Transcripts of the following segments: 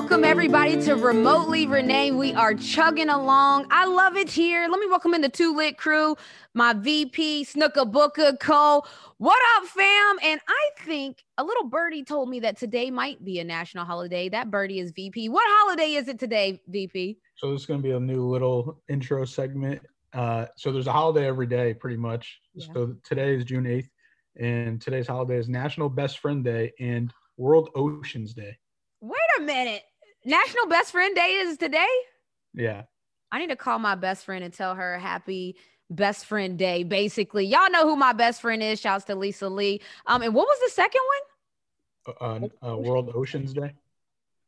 Welcome everybody to Remotely Renee. We are chugging along. I love it here. Let me welcome in the two lit crew, my VP, Snooka Booker Cole. What up, fam? And I think a little birdie told me that today might be a national holiday. That birdie is VP. What holiday is it today, VP? So this is going to be a new little intro segment. Uh, so there's a holiday every day, pretty much. Yeah. So today is June 8th, and today's holiday is National Best Friend Day and World Oceans Day. Wait a minute. National Best Friend Day is today? Yeah. I need to call my best friend and tell her happy best friend day. Basically, y'all know who my best friend is. Shouts to Lisa Lee. Um, and what was the second one? Uh, uh, World Oceans Day.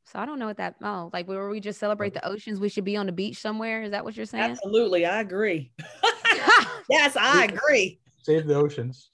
So I don't know what that. Oh, like where we just celebrate the oceans, we should be on the beach somewhere. Is that what you're saying? Absolutely, I agree. yes, I agree. Save the oceans.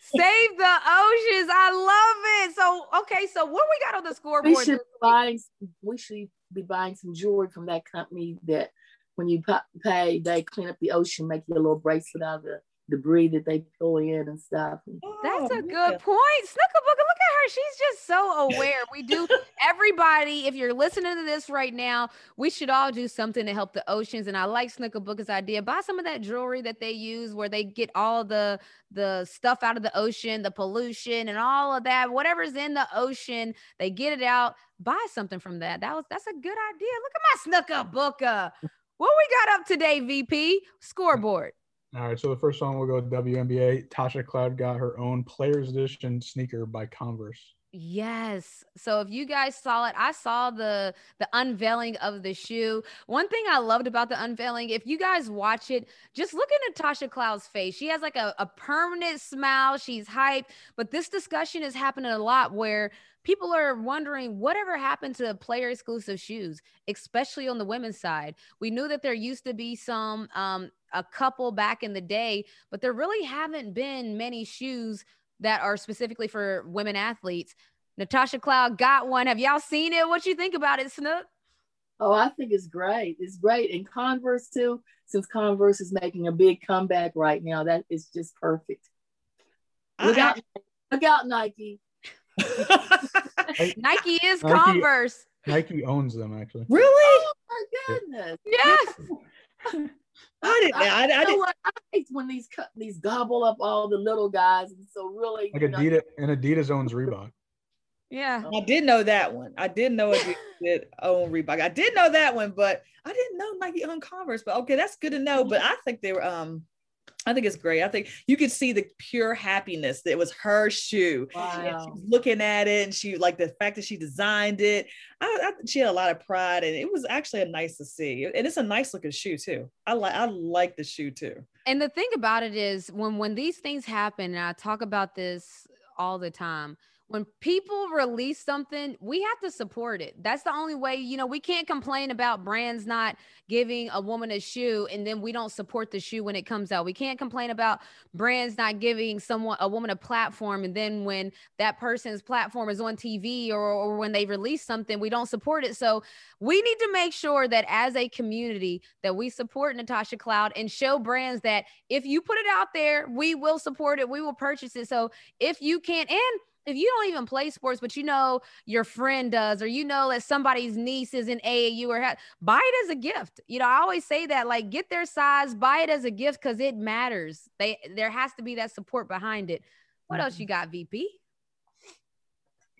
Save the oceans. I love it. So okay, so what we got on the scoreboard? We should buy. We should be buying some jewelry from that company that when you pay, they clean up the ocean, make you a little bracelet out of the debris that they pull in and stuff. That's a oh, good point. Snooka Booker, look at her. She's just so aware. We do everybody, if you're listening to this right now, we should all do something to help the oceans. And I like Snooka Booker's idea. Buy some of that jewelry that they use where they get all the the stuff out of the ocean, the pollution and all of that. Whatever's in the ocean, they get it out. Buy something from that. That was that's a good idea. Look at my Snooka Booker. What we got up today, VP? Scoreboard. All right, so the first one we'll go WNBA. Tasha Cloud got her own Players Edition sneaker by Converse. Yes. So if you guys saw it, I saw the the unveiling of the shoe. One thing I loved about the unveiling, if you guys watch it, just look at Natasha Cloud's face. She has like a, a permanent smile. She's hyped. But this discussion is happening a lot where people are wondering whatever happened to the player exclusive shoes, especially on the women's side. We knew that there used to be some, um, a couple back in the day, but there really haven't been many shoes that are specifically for women athletes. Natasha Cloud got one. Have y'all seen it? What you think about it, Snook? Oh, I think it's great. It's great. And Converse too, since Converse is making a big comeback right now, that is just perfect. Look out, look out, Nike. Nike is Nike, Converse. Nike owns them actually. Really? Oh my goodness. Yes. I didn't. I, I, I, didn't. I hate when these these gobble up all the little guys, and so really, like Adidas know, and Adidas owns Reebok. Yeah, I did know that one. I did know it did own Reebok. I did know that one, but I didn't know Nike owned Converse. But okay, that's good to know. But I think they were um I think it's great. I think you could see the pure happiness that was her shoe. Wow. looking at it and she like the fact that she designed it. I, I, she had a lot of pride and it was actually a nice to see. And it's a nice looking shoe too. I like I like the shoe too. And the thing about it is when when these things happen, and I talk about this all the time when people release something, we have to support it. That's the only way, you know, we can't complain about brands not giving a woman a shoe and then we don't support the shoe when it comes out. We can't complain about brands not giving someone a woman a platform and then when that person's platform is on TV or, or when they release something, we don't support it. So we need to make sure that as a community that we support Natasha Cloud and show brands that if you put it out there, we will support it, we will purchase it. So if you can't and if you don't even play sports, but you know your friend does, or you know that somebody's niece is in AAU or ha- buy it as a gift. You know, I always say that like get their size, buy it as a gift because it matters. They there has to be that support behind it. What else you mm-hmm. got, VP?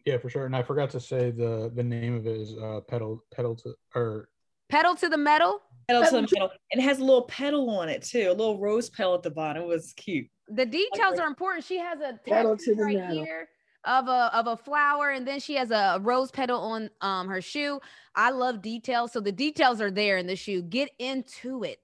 Yeah, for sure. And I forgot to say the the name of it is uh pedal pedal to or pedal to the metal. Pedal to the metal. And it has a little pedal on it too, a little rose pedal at the bottom. It was cute. The details are important. She has a pedal to the right metal. here of a of a flower and then she has a rose petal on um her shoe. I love details so the details are there in the shoe. Get into it.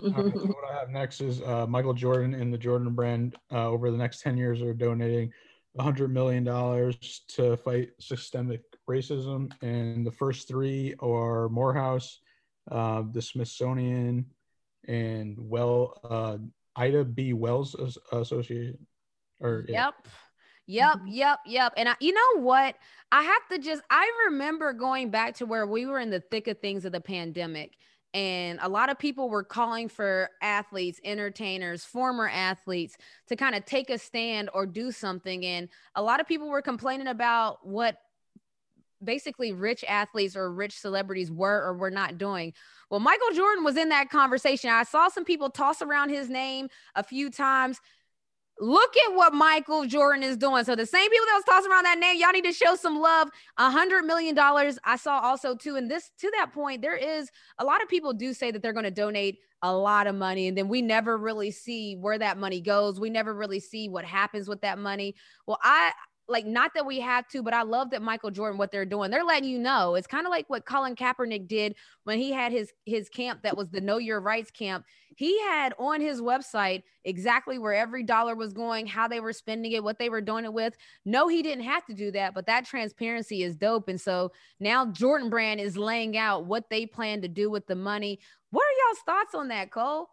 So what i have next is uh, michael jordan and the jordan brand uh, over the next 10 years are donating 100 million dollars to fight systemic racism and the first three are morehouse uh, the smithsonian and well uh, ida b. Wells association or yep. Yep, mm-hmm. yep, yep. And I, you know what? I have to just, I remember going back to where we were in the thick of things of the pandemic. And a lot of people were calling for athletes, entertainers, former athletes to kind of take a stand or do something. And a lot of people were complaining about what basically rich athletes or rich celebrities were or were not doing. Well, Michael Jordan was in that conversation. I saw some people toss around his name a few times. Look at what Michael Jordan is doing. So the same people that was tossing around that name, y'all need to show some love. A hundred million dollars. I saw also too, and this to that point, there is a lot of people do say that they're going to donate a lot of money, and then we never really see where that money goes. We never really see what happens with that money. Well, I like not that we have to, but I love that Michael Jordan what they're doing. They're letting you know. It's kind of like what Colin Kaepernick did when he had his his camp that was the Know Your Rights camp. He had on his website exactly where every dollar was going, how they were spending it, what they were doing it with. No, he didn't have to do that, but that transparency is dope. And so now Jordan Brand is laying out what they plan to do with the money. What are y'all's thoughts on that, Cole?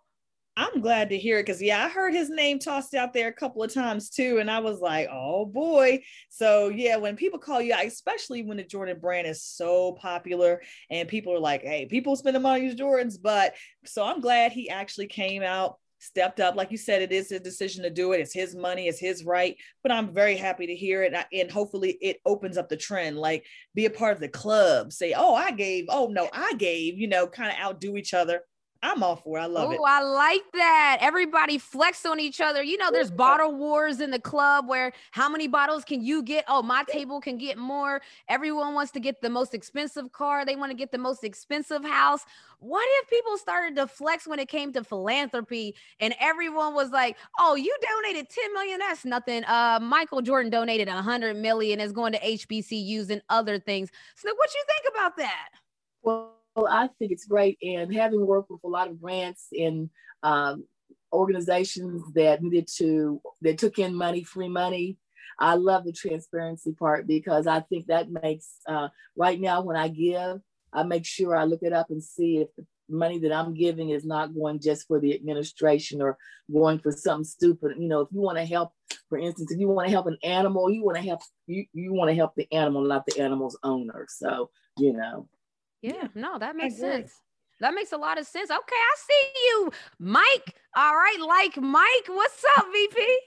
I'm glad to hear it because yeah, I heard his name tossed out there a couple of times too, and I was like, oh boy. So yeah, when people call you especially when the Jordan brand is so popular and people are like, hey, people spend the money on Jordans, but so I'm glad he actually came out, stepped up. Like you said, it is his decision to do it. It's his money, it's his right. But I'm very happy to hear it, and hopefully it opens up the trend. Like be a part of the club. Say, oh, I gave. Oh no, I gave. You know, kind of outdo each other I'm all for it. I love Ooh, it. I like that. Everybody flex on each other. You know, there's bottle wars in the club where how many bottles can you get? Oh, my table can get more. Everyone wants to get the most expensive car. They want to get the most expensive house. What if people started to flex when it came to philanthropy and everyone was like, "Oh, you donated 10 million. That's nothing." Uh, Michael Jordan donated 100 million is going to HBCUs and other things. So, what you think about that? Well, well, I think it's great. And having worked with a lot of grants and um, organizations that needed to, that took in money, free money, I love the transparency part because I think that makes, uh, right now when I give, I make sure I look it up and see if the money that I'm giving is not going just for the administration or going for something stupid. You know, if you want to help, for instance, if you want to help an animal, you want to help you you want to help the animal, not the animal's owner. So, you know. Yeah, no, that makes sense. That makes a lot of sense. Okay, I see you, Mike. All right, like Mike. What's up, VP?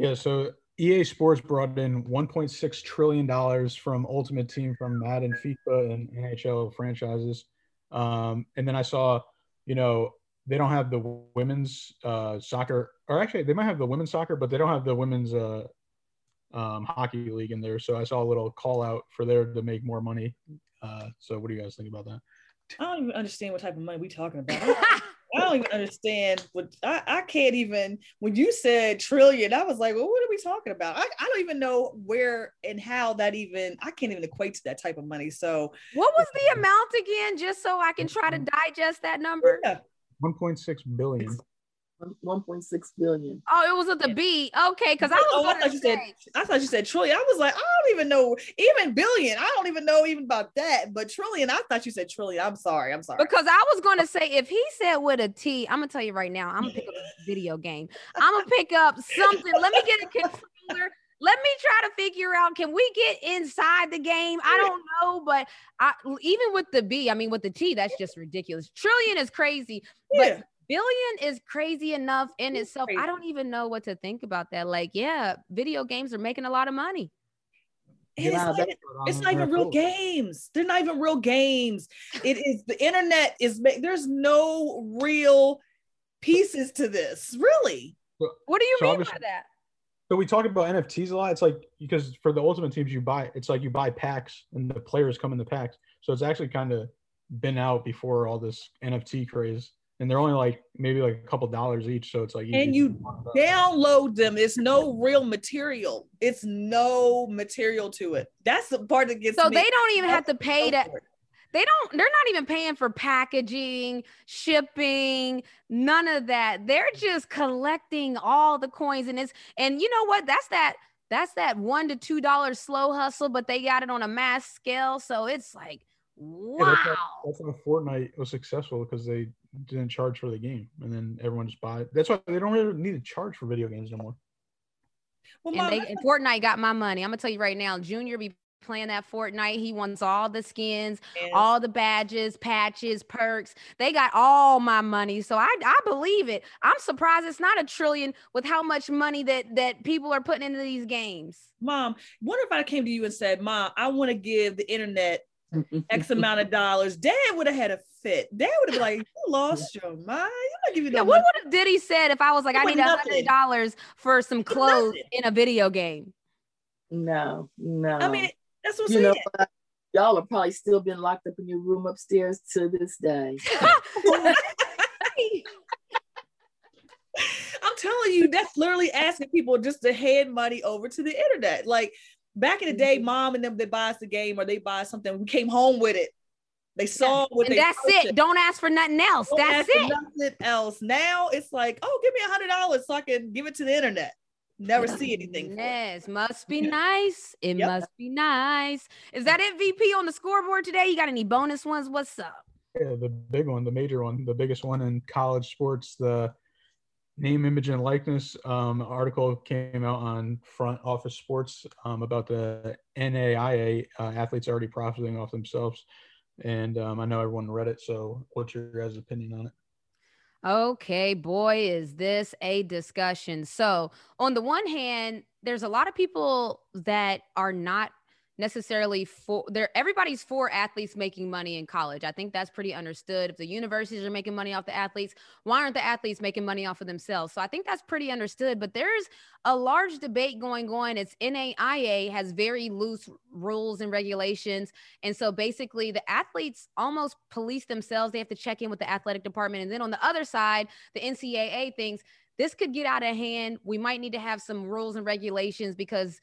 Yeah, so EA Sports brought in 1.6 trillion dollars from Ultimate Team from Madden, FIFA, and NHL franchises. Um, and then I saw, you know, they don't have the women's uh, soccer, or actually they might have the women's soccer, but they don't have the women's uh, um, hockey league in there. So I saw a little call out for there to make more money uh, so what do you guys think about that? I don't even understand what type of money we talking about. I don't even understand what I, I can't even when you said trillion, I was like, well, what are we talking about? I, I don't even know where and how that even I can't even equate to that type of money. So what was the amount again, just so I can try to digest that number? Yeah. 1.6 billion. 1.6 billion. Oh, it was at the B. Okay, because I was. Oh, I thought you said. I thought you said trillion. I was like, I don't even know. Even billion, I don't even know even about that. But trillion, I thought you said trillion. I'm sorry. I'm sorry. Because I was going to say if he said with a T, I'm gonna tell you right now. I'm gonna pick up a video game. I'm gonna pick up something. Let me get a controller. Let me try to figure out can we get inside the game? I don't know, but I even with the B, I mean with the T, that's just ridiculous. Trillion is crazy, yeah. but billion is crazy enough in it's itself. Crazy. I don't even know what to think about that. Like, yeah, video games are making a lot of money. It's, not, even, it's not even real games. They're not even real games. It is the internet is there's no real pieces to this, really. What do you so mean by that? So we talk about NFTs a lot. It's like because for the ultimate teams you buy, it's like you buy packs and the players come in the packs. So it's actually kind of been out before all this NFT craze and they're only like maybe like a couple dollars each. So it's like and you download them. It's no real material. It's no material to it. That's the part that gets. So me. they don't even have to pay to. They don't. They're not even paying for packaging, shipping, none of that. They're just collecting all the coins, and it's and you know what? That's that. That's that one to two dollars slow hustle, but they got it on a mass scale. So it's like, wow. Yeah, that's, how, that's how Fortnite was successful because they didn't charge for the game, and then everyone just buy it. That's why they don't really need to charge for video games no more. Well, and, they, and Fortnite got my money. I'm gonna tell you right now, Junior be playing that Fortnite. He wants all the skins, Yes. all the badges, patches, perks. They got all my money. So I, I believe it. I'm surprised it's not a trillion with how much money that that people are putting into these games. Mom, wonder if I came to you and said, Mom, I want to give the internet X amount of dollars. Dad would have had a fit. Dad would have been like, You lost your mind. You're not giving Yeah, no what would have Diddy said if I was like, It I need a hundred dollars for some clothes in a video game? no, no. I mean, that's what I'm you saying. Know, y'all are probably still been locked up in your room upstairs to this day. I'm telling you, that's literally asking people just to hand money over to the internet. Like back in the day, Mm-hmm. mom and them they buy us the game or they buy something. We came home with it. They saw what and they that's posted. it. Don't ask for nothing else. Don't that's ask for it. Nothing else. Now it's like, oh, give me a hundred dollars so I can give it to the internet. Never see anything. for it. Yes, must be nice. It Yep. must be nice. Is that it, VP, on the scoreboard today? You got any bonus ones? What's up? Yeah, the big one, the major one, the biggest one in college sports, the name, image, and likeness um, article came out on Front Office Sports um, about the NAIA uh, athletes already profiting off themselves. And um, I know everyone read it. So, what's your guys' opinion on it? Okay, boy, is this a discussion. So, on the one hand, there's a lot of people that are not necessarily for there everybody's for athletes making money in college. I think that's pretty understood. If the universities are making money off the athletes, why aren't the athletes making money off of themselves? So I think that's pretty understood, but there's a large debate going on. It's NAIA has very loose rules and regulations and so basically, the athletes almost police themselves. They have to check in with the athletic department. And then on the other side, the NCAA thinks this could get out of hand. We might need to have some rules and regulations because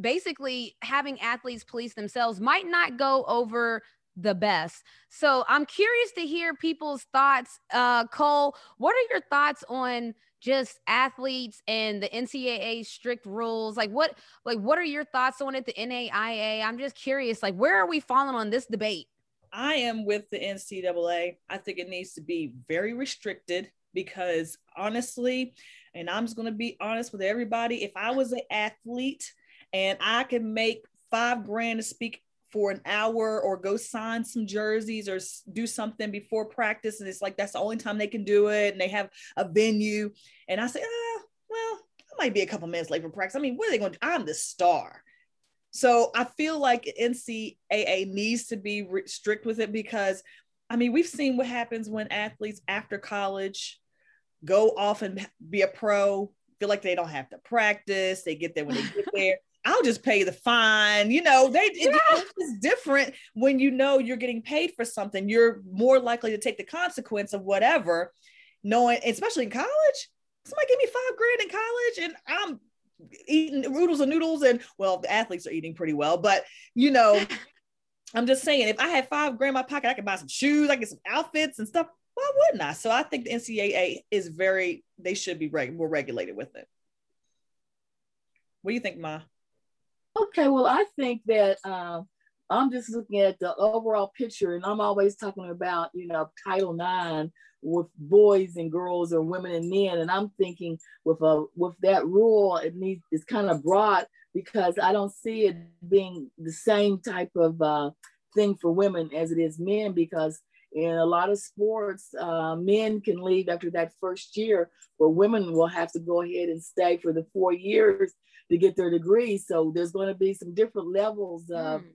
basically having athletes police themselves might not go over the best. So I'm curious to hear people's thoughts. Uh, Cole, what are your thoughts on just athletes and the NCAA strict rules? Like what like what are your thoughts on it? The NAIA. I'm just curious. Like where are we falling on this debate? I am with the NCAA. I think it needs to be very restricted because honestly, and I'm just going to be honest with everybody, if I was an athlete and I can make five grand to speak for an hour or go sign some jerseys or do something before practice, and it's like that's the only time they can do it, and they have a venue, and I say, ah, well, I might be a couple minutes late for practice. I mean, what are they going to do? I'm the star. So I feel like NCAA needs to be strict with it because, I mean, we've seen what happens when athletes after college go off and be a pro, feel like they don't have to practice. They get there when they get there. I'll just pay the fine. You know, they it- it's different when you know you're getting paid for something. You're more likely to take the consequence of whatever, knowing, especially in college. Somebody give me five grand in college, and I'm eating noodles and noodles and well the athletes are eating pretty well but you know i'm just saying if i had five grand in my pocket i could buy some shoes i get some outfits and stuff why wouldn't i so i think the ncaa is very they should be reg- more regulated with it what do you think ma Okay, well, I think that uh, I'm just looking at the overall picture, and I'm always talking about, you know, Title IX with boys and girls or women and men, and I'm thinking with a with that rule, it needs it's kind of broad because I don't see it being the same type of uh, thing for women as it is men because in a lot of sports, uh, men can leave after that first year, where women will have to go ahead and stay for the four years to get their degree. So there's going to be some different levels of, Mm.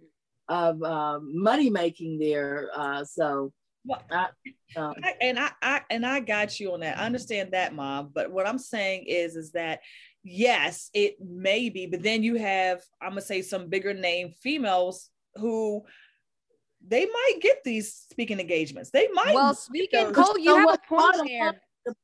of um, money making there. Uh, so, Well, I, um, I, and I, I and I got you on that. I understand that, mom. But what I'm saying is, is that yes, it may be, but then you have, I'm gonna say, some bigger name females who they might get these speaking engagements. They might. Well, speaking, those. Cole, you know have a point there. the-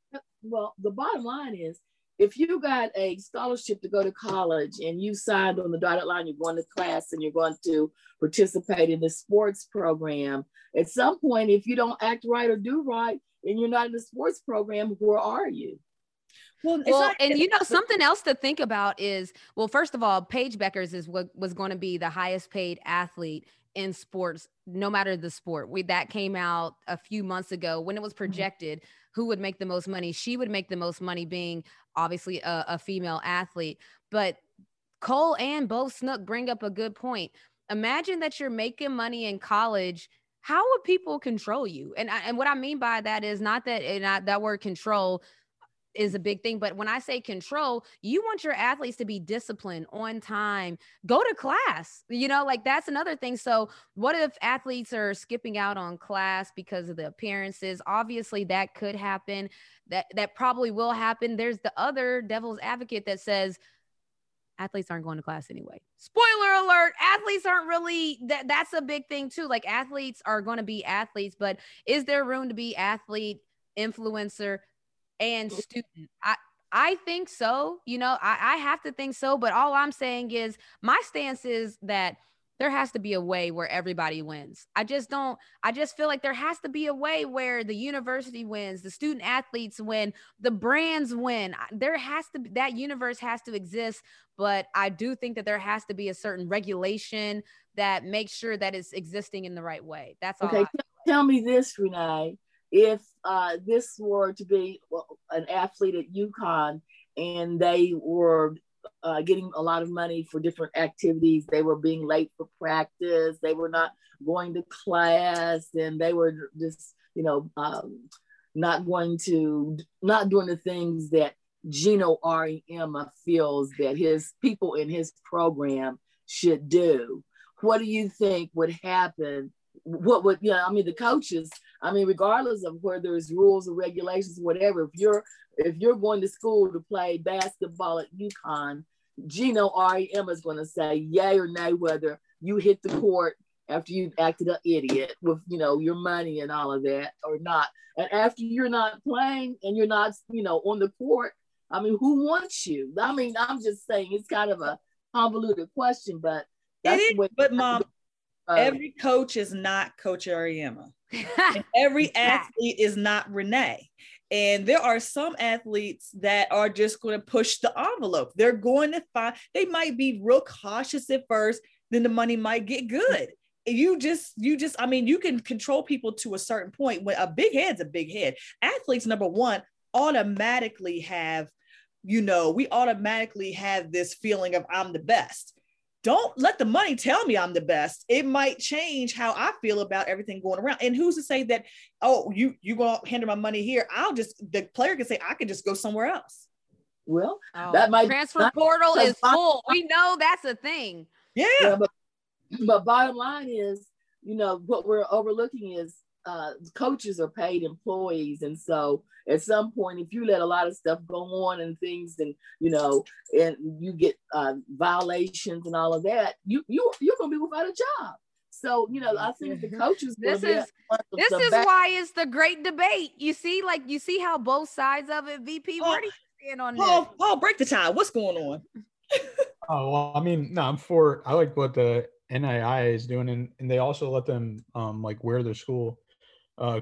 well, the bottom line is if you got a scholarship to go to college and you signed on the dotted line, you're going to class and you're going to participate in the sports program. At some point, if you don't act right or do right, and you're not in the sports program, where are you? well, well, not- and you know something else to think about is well, first of all, Paige Bueckers is what was going to be the highest paid athlete in sports, no matter the sport. We that came out a few months ago when it was mm-hmm. projected who would make the most money. She would make the most money being obviously a, a female athlete, but Cole and Bo Snook bring up a good point. imagine that you're making money in college how would people control you and and what i mean by that is not that not that word control is a big thing. But when I say control, you want your athletes to be disciplined on time, go to class, you know, like that's another thing. So, what if athletes are skipping out on class because of the appearances? Obviously, that could happen. That that probably will happen. There's the other devil's advocate that says athletes aren't going to class anyway. Spoiler alert, athletes aren't really that that's a big thing too. Like athletes are going to be athletes, but is there room to be athlete, influencer, and student. I I think so. You know, I, I have to think so. But all I'm saying is my stance is that there has to be a way where everybody wins. I just don't, I just feel like there has to be a way where the university wins, the student athletes win, the brands win. There has to be that universe has to exist. But I do think that there has to be a certain regulation that makes sure that it's existing in the right way. That's all. Okay, tell me this, Renee if uh, this were to be an athlete at UConn and they were uh, getting a lot of money for different activities, they were being late for practice, they were not going to class, and they were just, you know, um, not going to, not doing the things that Geno Auriemma feels that his people in his program should do. What do you think would happen? What would you know i mean the coaches i mean regardless of whether there's rules or regulations whatever if you're if you're going to school to play basketball at UConn, Geno Auriemma is going to say yay or nay whether you hit the court after you've acted an idiot with you know your money and all of that or not. And after you're not playing and you're not you know on the court i mean who wants you? I mean i'm just saying it's kind of a convoluted question but that's it is, but mom every coach is not Coach and every athlete is not Renee. And there are some athletes that are just going to push the envelope. They're going to find, they might be real cautious at first, then the money might get good. You just, you just, I mean, you can control people to a certain point. When a big head's a big head. Athletes, number one, automatically have, you know, we automatically have this feeling of I'm the best don't let the money tell me I'm the best. It might change how I feel about everything going around. And who's to say that, oh, you you gonna handle my money here? I'll just the player can say I can just go somewhere else. Well, oh, that might transfer portal is full. We know that's a thing. Yeah. yeah but, but bottom line is, you know, what we're overlooking is uh, coaches are paid employees, and so at some point, if you let a lot of stuff go on and things, and you know, and you get uh, violations and all of that, you you you're gonna be without a job. So you know, I think the coaches. this is this is back- why it's the great debate. You see, like you see how both sides of it. VP, Paul, where do you stand on Paul, this? Paul, break the tie. What's going on? oh well, I mean, no, I'm for. I like what the NAIA is doing, and, and they also let them um like wear their school uh,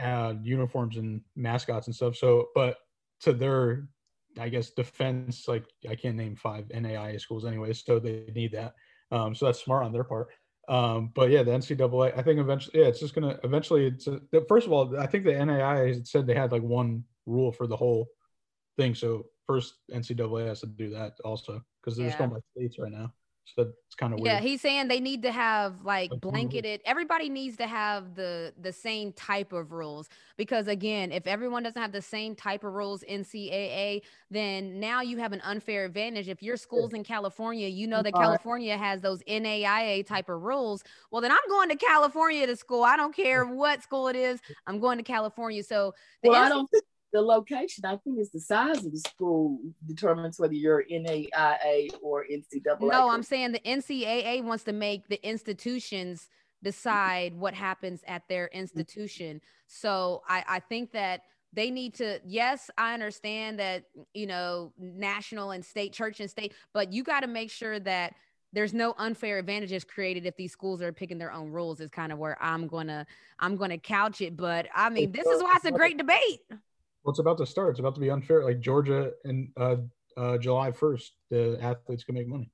uh, uniforms and mascots and stuff. So, but to their, I guess, defense, like I can't name five NAIA schools anyway, so they need that. Um, so that's smart on their part. Um, but yeah, the NCAA, I think eventually, yeah, it's just gonna eventually. It's a, first of all, I think the NAIA said they had like one rule for the whole thing. So first, NCAA has to do that also because they're yeah. just going by states right now. So it's kind of weird. Yeah, he's saying they need to have like blanketed. Everybody needs to have the the same type of rules because again, if everyone doesn't have the same type of rules NCAA, then now you have an unfair advantage. If your school's in California, you know that California has those NAIA type of rules. Well, then I'm going to California to school. I don't care what school it is. I'm going to California. So well, I don't think the location, I think is the size of the school determines whether you're NAIA or NCAA. No, I'm saying the NCAA wants to make the institutions decide what happens at their institution. So I, I think that they need to yes i understand that you know national and state church and state but you got to make sure that there's no unfair advantages created if these schools are picking their own rules is kind of where i'm gonna i'm gonna couch it but i mean this is why it's a great debate well, it's about to start. It's about to be unfair. Like Georgia and uh, uh, July 1st, the athletes can make money.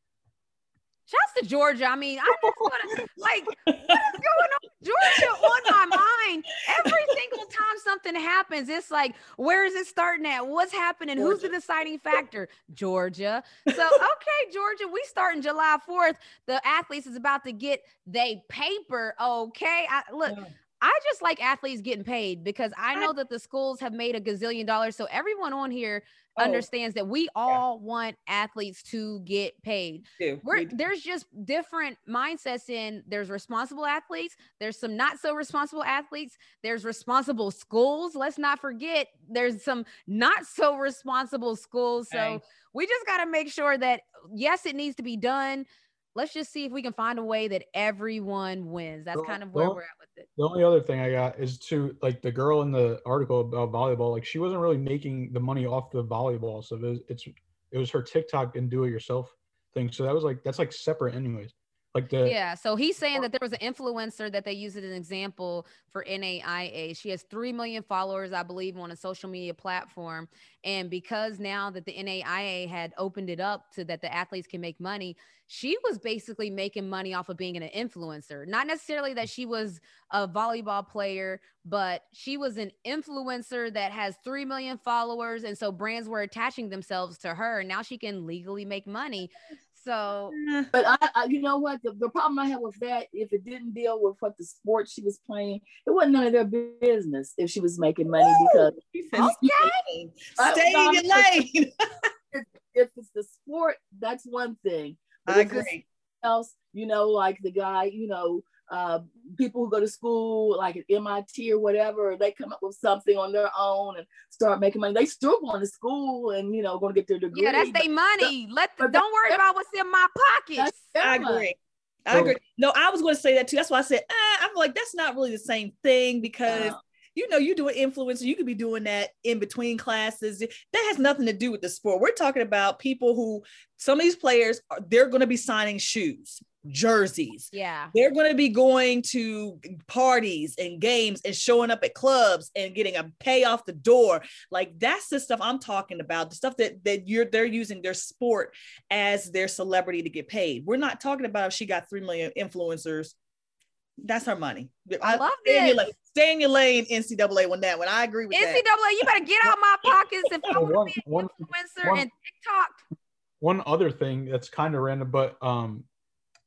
Shouts to Georgia. I mean, I'm just gonna like, what is going on Georgia on my mind. Every single time something happens, it's like, where is it starting at? What's happening? Georgia. Who's the deciding factor? Georgia. So, okay, Georgia, we starting July 4th. The athletes is about to get they paper. Okay. I look. Yeah. I just like athletes getting paid because I know that the schools have made a gazillion dollars. So everyone on here oh. understands that we all yeah. want athletes to get paid. We there's just different mindsets in there's responsible athletes, there's some not so responsible athletes, there's responsible schools. Let's not forget there's some not so responsible schools. So we just got to make sure that yes, it needs to be done let's just see if we can find a way that everyone wins. That's kind of where we're at. The only other thing I got is to like the girl in the article about volleyball, like she wasn't really making the money off the volleyball. So it was, it's it was her TikTok and do it yourself thing. So that was like that's like separate anyways. Like the yeah, so he's saying that there was an influencer that they used as an example for NAIA. She has three million followers, I believe, on a social media platform. And because now that the NAIA had opened it up to that the athletes can make money, she was basically making money off of being an influencer. Not necessarily that she was a volleyball player, but she was an influencer that has 3 million followers. And so brands were attaching themselves to her. Now she can legally make money. So, eh. but I, I you know what? The, the, problem I had with that, if it didn't deal with what the sport she was playing, it wasn't none of their business if she was making money because okay, stay in your lane. if, if it's the sport, that's one thing. But I agree. Else, you know, like the guy, you know, uh, people who go to school, like at MIT or whatever, they come up with something on their own and start making money. They still going to school and you know going to get their degree. Yeah, that's their money. Let the, don't worry about what's in my pockets. I agree. I agree. No, I was going to say that too. That's why I said eh, I'm like that's not really the same thing because. Uh, you know, you do an influencer, you could be doing that in between classes. That has nothing to do with the sport. We're talking about people who some of these players are they're going to be signing shoes jerseys. Yeah. They're going to be going to parties and games and showing up at clubs and getting a pay off the door. Like that's the stuff I'm talking about. The stuff that that you're they're using their sport as their celebrity to get paid. We're not talking about if she got 3 million influencers. That's her money. I, I love stay in, lane, stay in your lane, NCAA. When that, when I agree with NCAA, that. you better get out my pockets if I want to be an influencer one, and TikTok. One other thing that's kind of random, but um,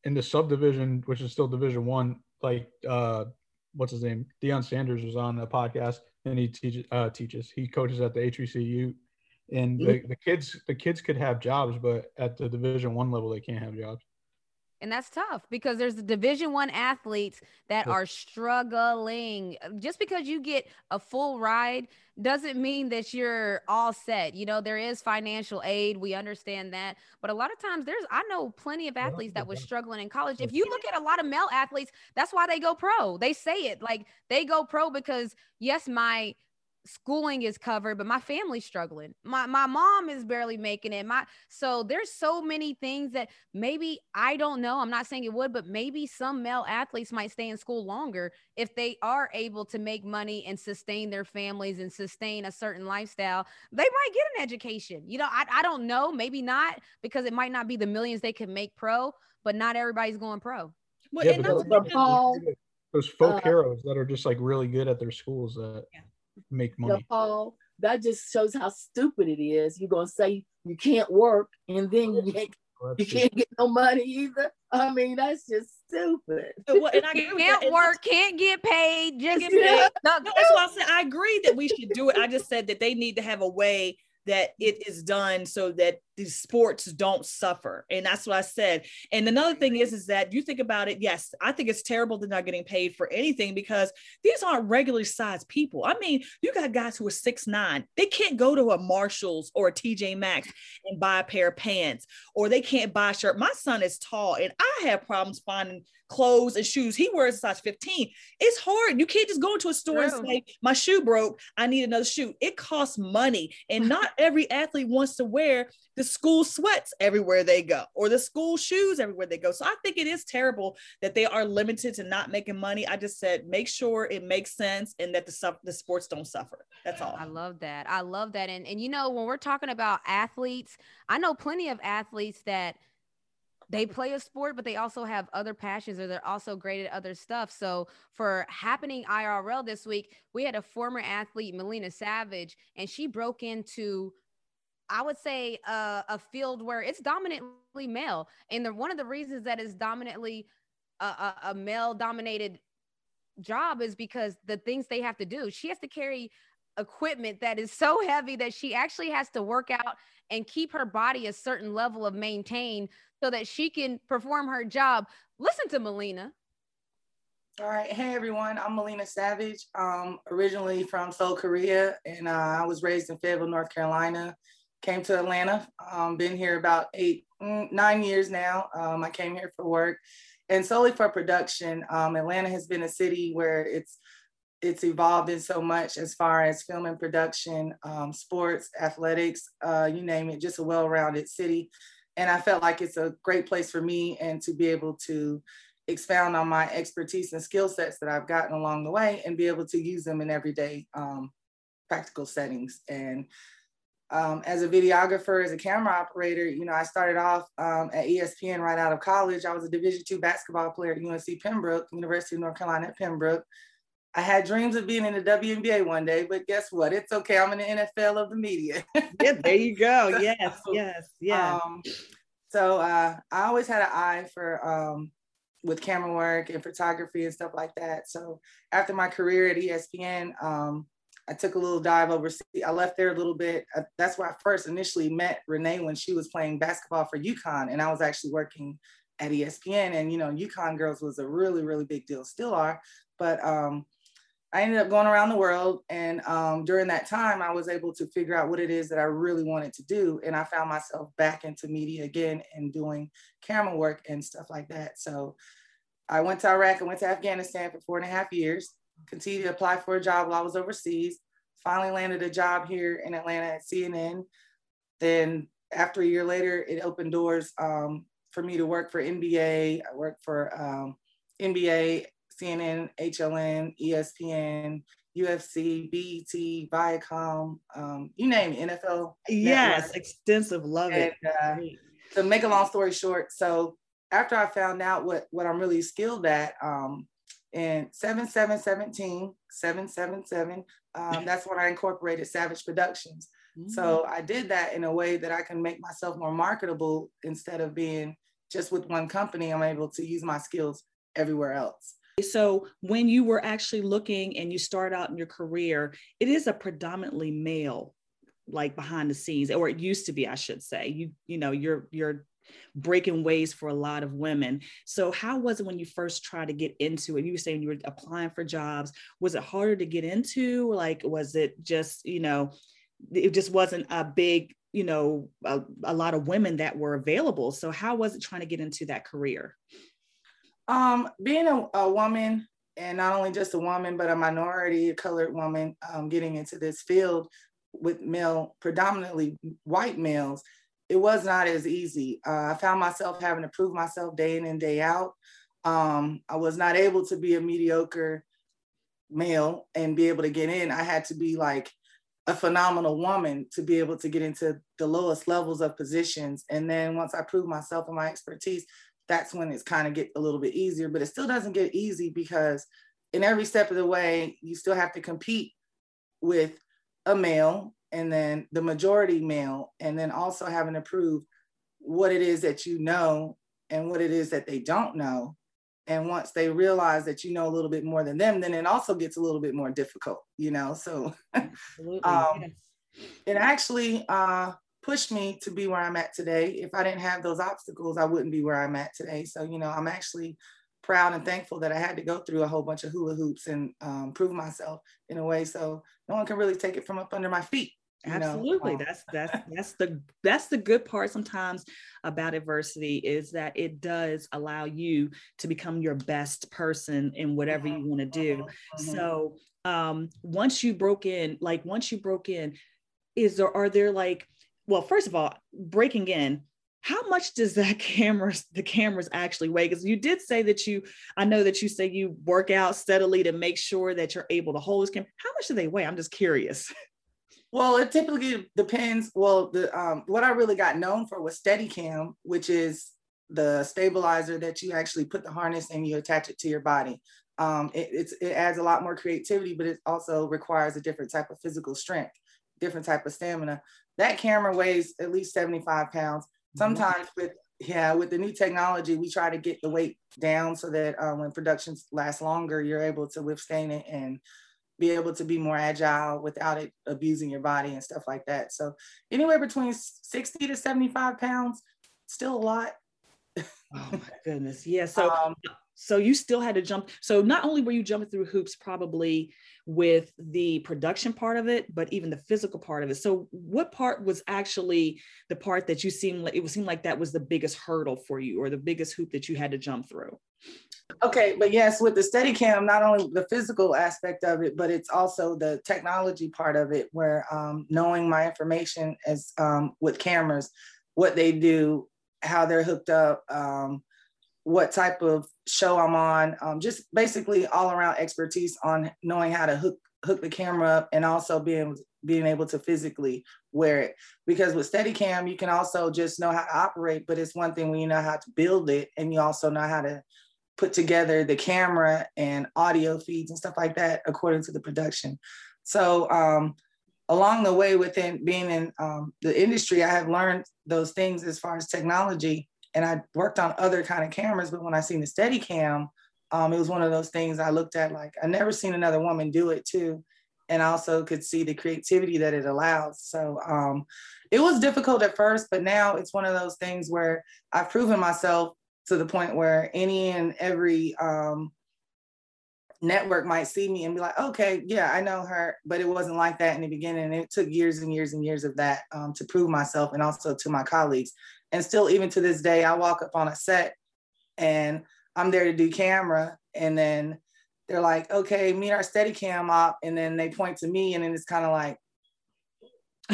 in the subdivision, which is still Division One, like uh, what's his name? Deion Sanders was on a podcast, and he teaches uh, teaches. He coaches at the HBCU, and mm-hmm. the kids the kids could have jobs, but at the Division One level, they can't have jobs and that's tough because there's the division one athletes that are struggling. Uh, just because you get a full ride doesn't mean that you're all set. You know there is financial aid. We understand that. But a lot of times there's i know plenty of athletes that was struggling in college. If you look at a lot of male athletes that's why they go pro. They say it like they go pro because yes my schooling is covered but my family's struggling. My my mom is barely making it. My so there's so many things that maybe i don't know. I'm not saying it would but maybe some male athletes might stay in school longer if they are able to make money and sustain their families and sustain a certain lifestyle. They might get an education. You know i, I don't know. Maybe not because it might not be the millions they could make pro but not everybody's going pro. Well, yeah, but those, Paul, those folk uh, heroes that are just like really good at their schools that yeah make money. Paul, that just shows how stupid it is. You're gonna say you can't work and then you can't, you can't get no money either. I mean, that's just stupid. Well, and I can't work, can't get paid, just get paid. No, that's why I said I agree that we should do it. I just said that they need to have a way that mm. it is done so that the sports don't suffer. And that's what i said. And another thing is is that you think about it yes i think it's terrible they're not getting paid for anything because these aren't regular sized people. I mean you got guys who are six nine. They can't go to a marshalls or a tj maxx and buy a pair of pants or they can't buy a shirt. My son is tall and i have problems finding clothes and shoes. He wears a size 15. It's hard. You can't just go into a store True. and say, My shoe broke. I need another shoe. It costs money. And not every athlete wants to wear the school sweats everywhere they go or the school shoes everywhere they go. So I think it is terrible that they are limited to not making money. I just said, make sure it makes sense and that the, the sports don't suffer. That's all. I love that. I love that. And, and you know, when we're talking about athletes, I know plenty of athletes that they play a sport, but they also have other passions or they're also great at other stuff. So for happening IRL this week, we had a former athlete, Melina Savage, and she broke into I would say uh, a field where it's dominantly male, and the, one of the reasons that is dominantly a, a, a male dominated job is because the things they have to do. She has to carry equipment that is so heavy that she actually has to work out and keep her body a certain level of maintain so that she can perform her job. Listen to Melina. All right. Hey, everyone. I'm Melina Savage, um, originally from Seoul, Korea, and uh, I was raised in Fayetteville, North Carolina. Came to Atlanta. Um, been here about eight, mm, nine years now. Um, I came here for work and solely for production. Um, Atlanta has been a city where it's it's evolved in so much as far as film and production, um, sports, athletics, uh, you name it, just a well-rounded city. And I felt like it's a great place for me and to be able to expound on my expertise and skill sets that I've gotten along the way and be able to use them in everyday um, practical settings. And um, as a videographer, as a camera operator, you know, I started off um, at ESPN right out of college. I was a Division two basketball player at UNC Pembroke, University of North Carolina at Pembroke. I had dreams of being in the WNBA one day, but guess what? It's okay. I'm in the NFL of the media. yeah, there you go. Yes, so, yes, yeah. Um, so uh, I always had an eye for um, with camera work and photography and stuff like that. So after my career at ESPN, um, I took a little dive overseas. I left there a little bit. Uh, that's where I first initially met Renee when she was playing basketball for UConn, and I was actually working at ESPN. And you know, UConn girls was a really, really big deal, still are. But um, I ended up going around the world, and um, during that time, I was able to figure out what it is that I really wanted to do, and I found myself back into media again and doing camera work and stuff like that. So I went to Iraq. and went to Afghanistan for four and a half years continued to apply for a job while I was overseas. Finally landed a job here in Atlanta at CNN. Then after a year later, it opened doors um, for me to work for NBA. I worked for um, NBA, CNN, HLN, ESPN, UFC, BET, Viacom, um, you name it, NFL. Yes, network. extensive. Love and, it. Uh, to make a long story short, so after I found out what what I'm really skilled at, um, and 7717, 777, um, that's when I incorporated Savage Productions. Mm-hmm. So. I did that in a way that I can make myself more marketable instead of being just with one company. I'm able to use my skills everywhere else. So when you were actually looking and you start out in your career, it is a predominantly male like behind the scenes or it used to be i should say you you know you're you're breaking ways for a lot of women. So, how was it when you first tried to get into it? You were saying you were applying for jobs. Was it harder to get into? Like, was it just, you know, it just wasn't a big, you know, a, a lot of women that were available. So, how was it trying to get into that career? Um, being a, a woman and not only just a woman, but a minority, a colored woman, um, getting into this field with male, predominantly white males, it was not as easy. Uh, I found myself having to prove myself day in and day out. Um, I was not able to be a mediocre male and be able to get in. I had to be like a phenomenal woman to be able to get into the lowest levels of positions. And then once I proved myself and my expertise, that's when it's kind of get a little bit easier. But it still doesn't get easy because in every step of the way, you still have to compete with a male and then the majority male, and then also having to prove what it is that you know and what it is that they don't know. And once they realize that you know a little bit more than them, then it also gets a little bit more difficult, you know? So um, yes. it actually uh, pushed me to be where I'm at today. If I didn't have those obstacles, I wouldn't be where I'm at today. So, you know, I'm actually proud and thankful that I had to go through a whole bunch of hula hoops and um, prove myself in a way so no one can really take it from up under my feet. Absolutely. Know? That's that's that's the that's the good part sometimes about adversity is that it does allow you to become your best person in whatever you want to do. Mm-hmm. So um once you broke in, like once you broke in, is there are there like well, first of all, breaking in, how much does that camera the cameras actually weigh? Because you did say that you i know that you say you work out steadily to make sure that you're able to hold this camera. How much do they weigh? I'm just curious. Well it typically depends. Well the um, what i really got known for was steadicam which is the stabilizer that you actually put the harness and you attach it to your body. Um, it, it adds a lot more creativity, but it also requires a different type of physical strength, different type of stamina. That camera weighs at least 75 pounds. Mm-hmm. Sometimes with yeah, with the new technology, we try to get the weight down so that uh, when productions last longer, you're able to withstand it and be able to be more agile without it abusing your body and stuff like that. So anywhere between 60 to 75 pounds, still a lot. oh my goodness. Yeah. So um, so you still had to jump. So not only were you jumping through hoops probably with the production part of it, but even the physical part of it. So what part was actually the part that you seemed like it would seem like that was the biggest hurdle for you or the biggest hoop that you had to jump through? Okay, but yes, with the Steadicam, not only the physical aspect of it, but it's also the technology part of it, where um, knowing my information as um, with cameras, what they do, how they're hooked up, um, what type of show I'm on, um, just basically all around expertise on knowing how to hook hook the camera up and also being being able to physically wear it. Because with Steadicam, you can also just know how to operate, but it's one thing when you know how to build it and you also know how to put together the camera and audio feeds and stuff like that according to the production. So um, along the way within being in um, the industry, I have learned those things as far as technology and I worked on other kind of cameras, but when I seen the Steadicam, um, it was one of those things I looked at like I never seen another woman do it too, and also could see the creativity that it allows. So um, it was difficult at first, but now it's one of those things where I've proven myself to the point where any and every um, network might see me and be like, okay, yeah, I know her, but it wasn't like that in the beginning. It took years and years and years of that um, to prove myself and also to my colleagues. And still, even to this day, I walk up on a set and I'm there to do camera. And then they're like, okay, meet our Steadicam op. And then they point to me and then it's kind of like,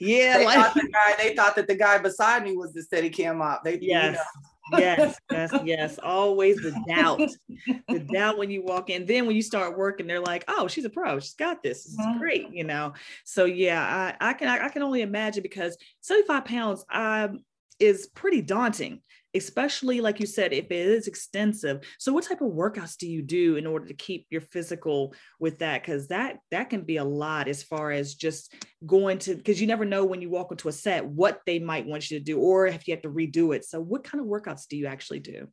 yeah, they, like, thought the guy, they thought that the guy beside me was the Steadicam op. They, yes. You know, yes, yes, yes. Always the doubt, the doubt when you walk in. Then when you start working, they're like, "Oh, she's a pro. She's got this. This is mm-hmm. great." You know. So yeah, I, I can I, I, can only imagine because seventy five pounds um, is pretty daunting especially like you said if it is extensive. So what type of workouts do you do in order to keep your physical with that? Because that that can be a lot as far as just going to because you never know when you walk into a set what they might want you to do or if you have to redo it. So what kind of workouts do you actually do?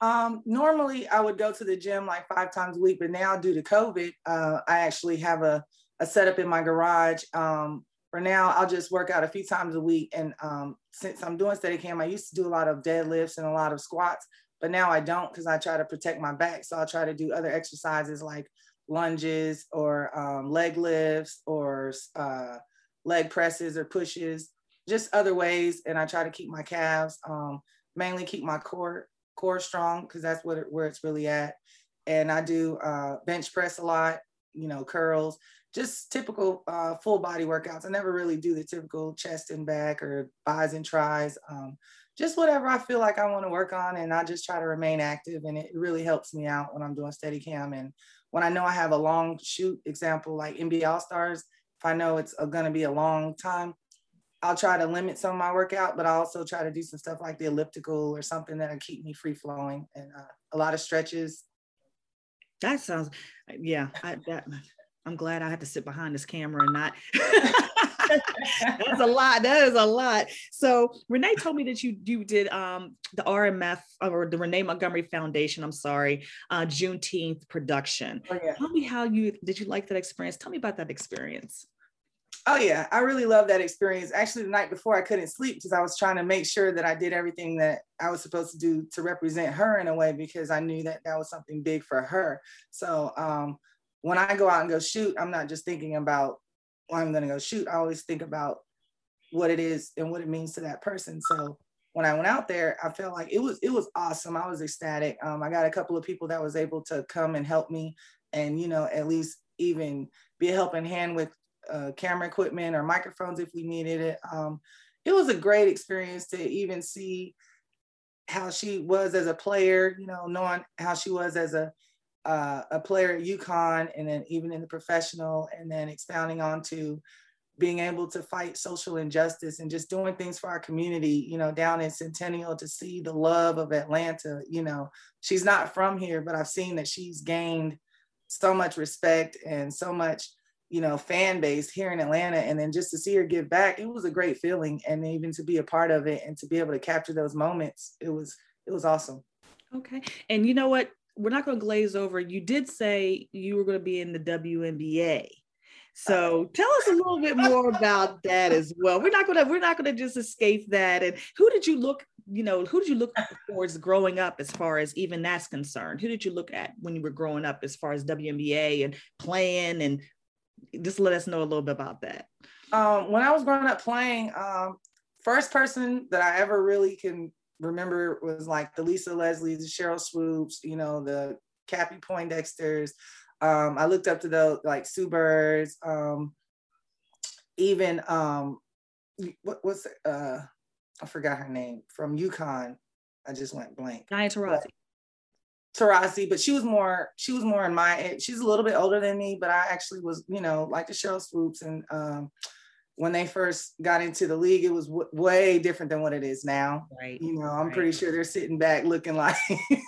Um, normally I would go to the gym like five times a week, but now due to COVID, uh, I actually have a, a setup in my garage um, for now, I'll just work out a few times a week. And um, since I'm doing Steadicam, I used to do a lot of deadlifts and a lot of squats, but now I don't because I try to protect my back. So I'll try to do other exercises like lunges or um, leg lifts or uh, leg presses or pushes, just other ways. And I try to keep my calves, um, mainly keep my core core strong because that's what it, where it's really at. And I do uh, bench press a lot, you know, curls just typical uh, full body workouts. I never really do the typical chest and back or bis and tris. Um, just whatever I feel like I want to work on, and I just try to remain active. And it really helps me out when I'm doing Steadicam. And when I know I have a long shoot, example like NBA All Stars, if I know it's going to be a long time, I'll try to limit some of my workout, but I also try to do some stuff like the elliptical or something that'll keep me free flowing and uh, a lot of stretches. That sounds, yeah, I, that I'm glad I had to sit behind this camera and not. That's a lot. That is a lot. So Renee told me that you you did um, the RMF or the Renee Montgomery Foundation. I'm sorry, uh, Juneteenth production. Oh, yeah. Tell me how you did you like that experience? Tell me about that experience. Oh yeah, I really love that experience. Actually, the night before I couldn't sleep because I was trying to make sure that I did everything that I was supposed to do to represent her in a way because I knew that that was something big for her. So um, when I go out and go shoot, I'm not just thinking about well, I'm going to go shoot. I always think about what it is and what it means to that person. So when I went out there, I felt like it was it was awesome. I was ecstatic. Um, I got a couple of people that was able to come and help me, and you know at least even be a helping hand with uh, camera equipment or microphones if we needed it. Um, it was a great experience to even see how she was as a player. You know, knowing how she was as a uh, a player at UConn and then even in the professional, and then expounding on to being able to fight social injustice and just doing things for our community, you know, down in Centennial to see the love of Atlanta. You know, she's not from here, but I've seen that she's gained so much respect and so much, you know, fan base here in Atlanta. And then just to see her give back, it was a great feeling. And even to be a part of it and to be able to capture those moments, it was, it was awesome. Okay. And you know what? We're not going to glaze over. You did say you were going to be in the WNBA. So tell us a little bit more about that as well. We're not gonna we're not gonna just escape that. And who did you look, you know, who did you look towards growing up as far as even that's concerned? Who did you look at when you were growing up as far as WNBA and playing and just let us know a little bit about that. Um, when I was growing up playing, um, first person that I ever really can remember was like the Lisa Leslie, the Sheryl Swoopes, you know, the Cappie Pondexters. Um, I looked up to the like Sue Birds, um, even um, what was uh, I forgot her name from UConn. I just went blank. Diana Taurasi. Taurasi, but she was more she was more in my age. She's a little bit older than me, but I actually was you know like the Sheryl Swoopes and um, when they first got into the league, it was w- way different than what it is now. Right. You know, I'm right. pretty sure they're sitting back looking like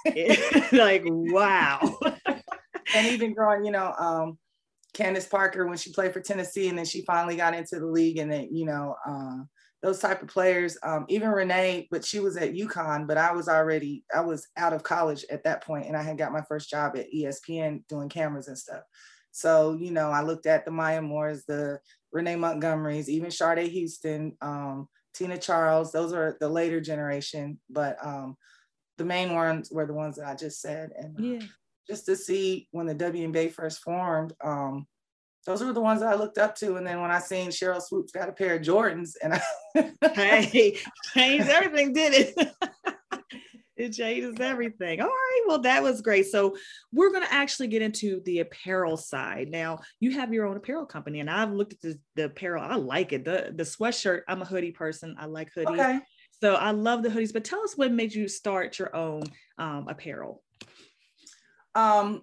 like wow. and even growing, you know, um, Candace Parker when she played for Tennessee, and then she finally got into the league, and then you know uh, those type of players. Um, even Renee, but she was at UConn, but I was already I was out of college at that point, and I had got my first job at ESPN doing cameras and stuff. So you know, I looked at the Maya Moores, the Renee Montgomerys, even Charde Houston, um, Tina Charles. Those are the later generation, but um, the main ones were the ones that I just said, and. Uh, Yeah. just to see when the WNBA first formed. Um, those were the ones that I looked up to. And then when I seen Sheryl Swoopes got a pair of Jordans and I hey, changed everything, did it? it changes everything. All right. Well, that was great. So we're going to actually get into the apparel side. Now, you have your own apparel company, and I've looked at the, the apparel. I like it. The the sweatshirt, I'm a hoodie person. I like hoodies. okay. So I love the hoodies, but tell us what made you start your own um, apparel. Um,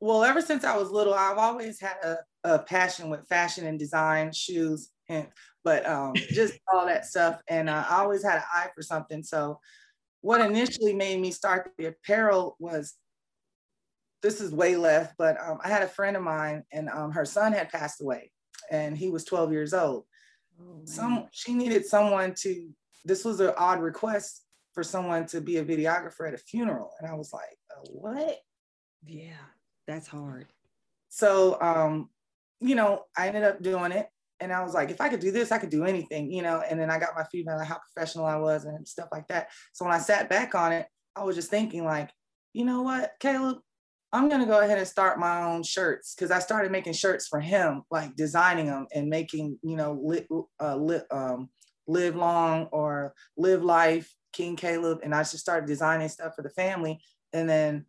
well, ever since I was little, I've always had a, a passion with fashion and design, shoes, and but um, just all that stuff. And uh, I always had an eye for something. So, what initially made me start the apparel was this is way left, but um, I had a friend of mine, and um, her son had passed away, and he was 12 years old. Some she needed someone to. This was an odd request for someone to be a videographer at a funeral, and I was like, uh, what? yeah, that's hard. so um you know i ended up doing it and i was like if i could do this i could do anything you know and then i got my feedback on how professional i was and stuff like that. So when i sat back on it i was just thinking like you know what caleb? I'm to go ahead and start my own shirts because i started making shirts for him like designing them and making you know uh, um, live long or live life king caleb and i just started designing stuff for the family. And then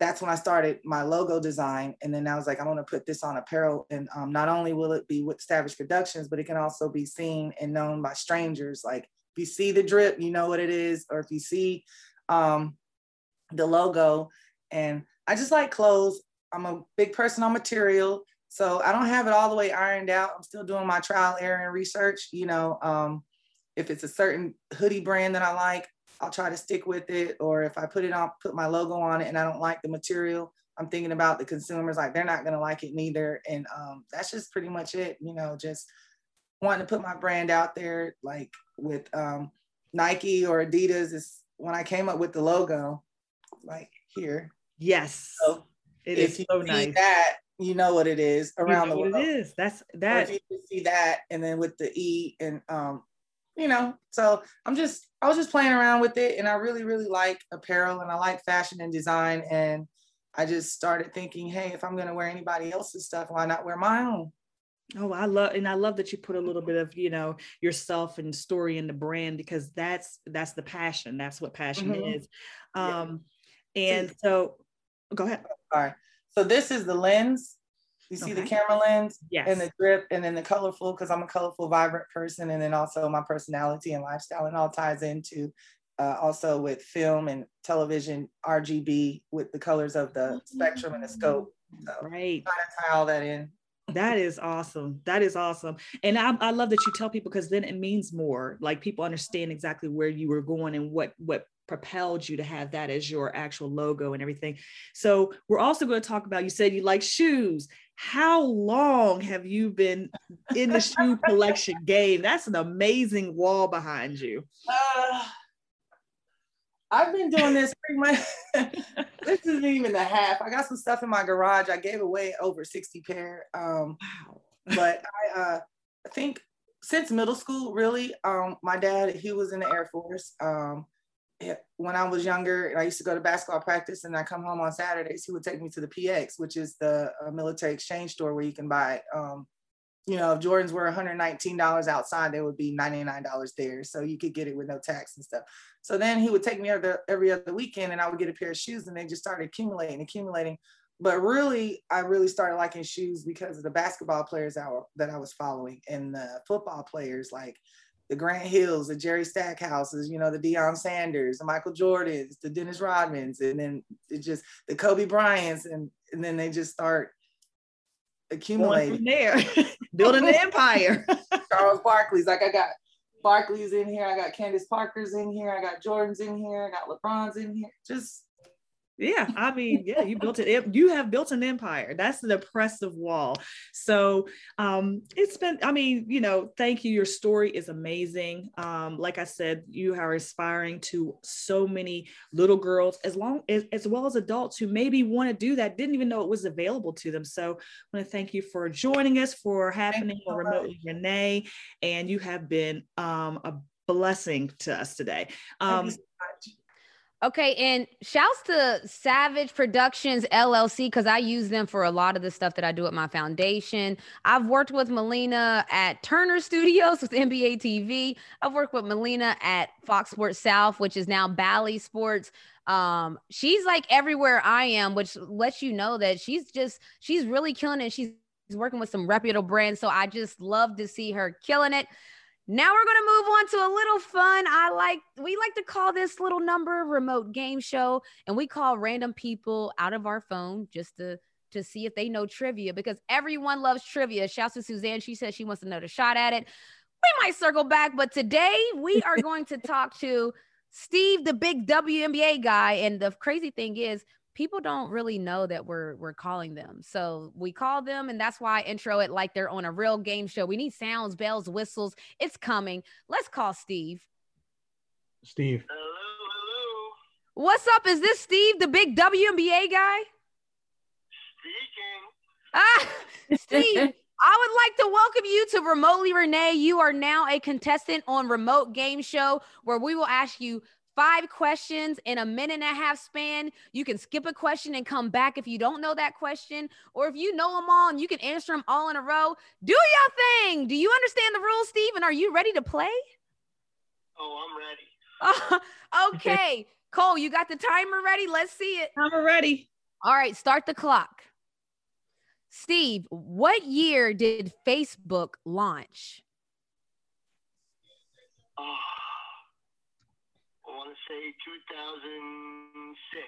that's when I started my logo design. And then I was like, I want to put this on apparel. And um, not only will it be with Savage Productions, but it can also be seen and known by strangers. Like if you see the drip, you know what it is. Or if you see um, the logo. And I just like clothes. I'm a big person on material. So I don't have it all the way ironed out. I'm still doing my trial, error, and research. You know, um, if it's a certain hoodie brand that I like, I'll try to stick with it. Or if I put it on, put my logo on it and I don't like the material, I'm thinking about the consumers, like they're not gonna like it neither. And um, that's just pretty much it, you know, just wanting to put my brand out there, like with um, Nike or Adidas is when I came up with the logo, like here. Yes, So it if is you so see nice. that, you know what it is You around know the world. it is. That's Or that. if you see that and then with the E and um, you know, so I'm just I was just playing around with it and I really, really like apparel and I like fashion and design. And I just started thinking, hey, if I'm gonna wear anybody else's stuff, why not wear my own? Oh, I love and I love that you put a little bit of you know yourself and story in the brand because that's that's the passion. That's what passion Mhm. is. Yeah. Um, and so go ahead. All right. So this is the lens. You see the camera lens Yes. and the drip and then the colorful because I'm a colorful, vibrant person. And then also my personality and lifestyle and all ties into uh, also with film and television, RGB with the colors of the spectrum and the scope. So right. trying to tie all that in. That is awesome. That is awesome. And I, I love that you tell people because then it means more. Like people understand exactly where you were going and what what propelled you to have that as your actual logo and everything. So we're also going to talk about you said you like shoes. How long have you been in the shoe collection game? That's an amazing wall behind you. Uh, I've been doing this pretty much. this isn't even the half. I got some stuff in my garage. I gave away over 60 pair. Um, wow. but I, uh, I think since middle school, really, um, my dad, he was in the Air Force. Um, when I was younger, I used to go to basketball practice and I come home on Saturdays, he would take me to the PX, which is the uh, military exchange store where you can buy um, you know, if Jordans were $119 outside, they would be $99 there. So you could get it with no tax and stuff. So then he would take me every, every other weekend and I would get a pair of shoes and they just started accumulating, accumulating. But really, I really started liking shoes because of the basketball players that, were, that I was following and the football players like the Grant Hills, the Jerry Stackhouses, you know, the Deion Sanders, the Michael Jordans, the Dennis Rodmans, and then it just the Kobe Bryants, and, and then they just start accumulating there, building an empire. Charles Barkley's like I got Barkley's in here, I got Candace Parker's in here, I got Jordan's in here, I got LeBron's in here. Just yeah, I mean, yeah, you built it. You have built an empire. That's an impressive wall. So um, it's been, I mean, you know, thank you. Your story is amazing. Um, like I said, you are inspiring to so many little girls, as long as, as well as adults who maybe want to do that, didn't even know it was available to them. So I want to thank you for joining us for happening remotely, Renee, and you have been um, a blessing to us today. Okay, and shouts to Savage Productions LLC because I use them for a lot of the stuff that I do at my foundation. I've worked with Melina at Turner Studios with NBA TV. I've worked with Melina at Fox Sports South, which is now Bally Sports. Um, she's like everywhere I am, which lets you know that she's just she's really killing it. She's working with some reputable brands, so I just love to see her killing it. Now we're going to move on to a little fun. I like we like to call this little number remote game show and we call random people out of our phone just to to see if they know trivia because everyone loves trivia. Shouts to Suzanne. She says she wants to know the shot at it. We might circle back, but today we are going to talk to Steve, the big WNBA guy. And the crazy thing is, people don't really know that we're we're calling them. So we call them, and that's why I intro it like they're on a real game show. We need sounds, bells, whistles. It's coming. Let's call Steve. Steve. Hello, hello. What's up? Is this Steve, the big WNBA guy? Speaking. Ah, Steve. I would like to welcome you to Remotely Renee. You are now a contestant on Remote Game Show where we will ask you five questions in a minute and a half span. You can skip a question and come back if you don't know that question, or if you know them all and you can answer them all in a row. Do your thing. Do you understand the rules, Stephen? Are you ready to play? Oh, I'm ready. okay. Cole, you got the timer ready? Let's see it. Timer ready. All right, start the clock. Steve, what year did Facebook launch? Oh want to say 2006.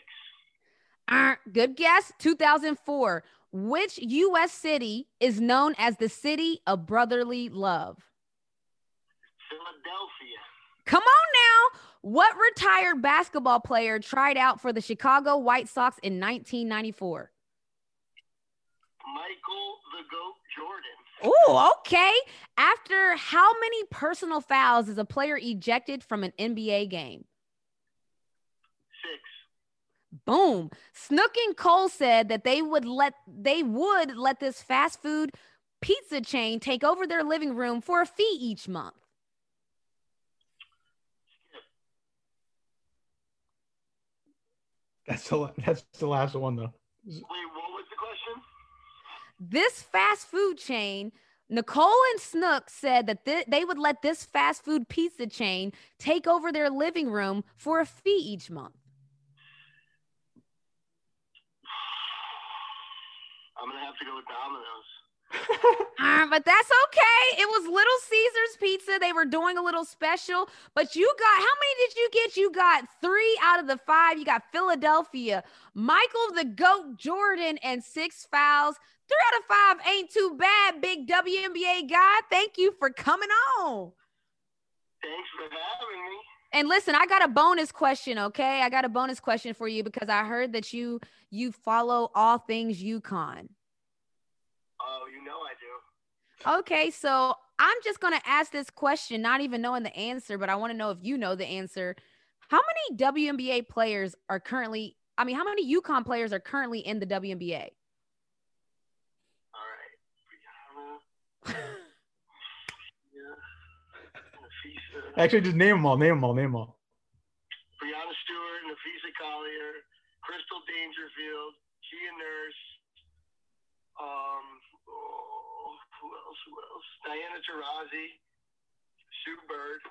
Uh, good guess. 2004. Which U.S. city is known as the city of brotherly love? Philadelphia. Come on now. What retired basketball player tried out for the Chicago White Sox in 1994? Michael the Goat Jordan. Oh, okay. After how many personal fouls is a player ejected from an NBA game? Boom. Snook and Cole said that they would let they would let this fast food pizza chain take over their living room for a fee each month. That's the that's the last one though. Wait, what was the question? This fast food chain, Nicole and Snook said that th- they would let this fast food pizza chain take over their living room for a fee each month. I'm gonna have to go with Domino's. Uh, but that's okay. It was Little Caesars Pizza. They were doing a little special. But you got how many did you get? You got three out of the five. You got Philadelphia, Michael the Goat Jordan, and six fouls. Three out of five ain't too bad, big WNBA guy. Thank you for coming on. Thanks for having me. And listen, I got a bonus question, okay? I got a bonus question for you because I heard that you you follow all things UConn. Oh, you know I do. Okay, so I'm just gonna ask this question, not even knowing the answer, but I want to know if you know the answer. How many WNBA players are currently? I mean, how many UConn players are currently in the WNBA? All right. Breanna. Yeah. Napheesa. Actually, just name them all. Name them all. Name them all. Breanna Stewart, Napheesa Collier, Crystal Dangerfield, Kia Nurse. Um, oh, who else? Who else? Diana Taurasi, Sue Bird.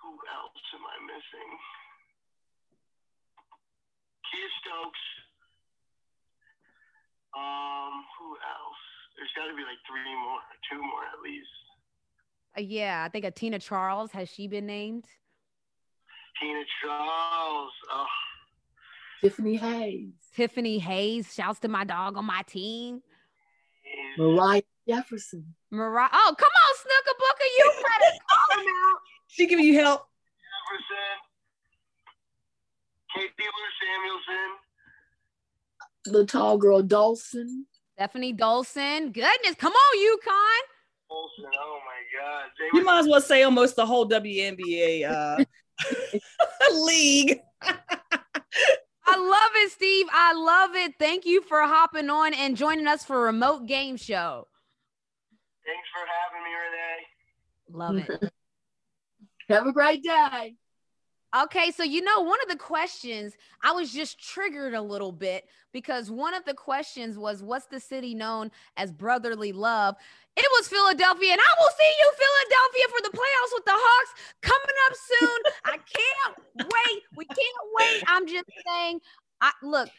Who else am I missing? Kiah Stokes. Um, who else? There's got to be like three more, two more at least. Uh, yeah, I think a Tina Charles has she been named? Tina Charles. Oh, Tiffany Hayes, Tiffany Hayes. Shouts to my dog on my team. he's- Moriah Jefferson. Moriah. Oh, come on, Snooker Booker. You better call him out. She giving you help. Jefferson, Katie Lou Samuelson, The tall girl Dawson. Stephanie Dolson. Goodness. Come on, UConn. Olsen. Oh my God, they You were might as well say almost the whole WNBA uh, league. I love it, Steve. I love it. Thank you for hopping on and joining us for a remote game show. Thanks for having me, Renee. Love it. Have a great day. Okay, so you know, one of the questions I was just triggered a little bit because one of the questions was, What's the city known as brotherly love? It was Philadelphia, and I will see you, Philadelphia, for the playoffs with the Hawks coming up soon. I can't wait. We can't wait. I'm just saying, I look.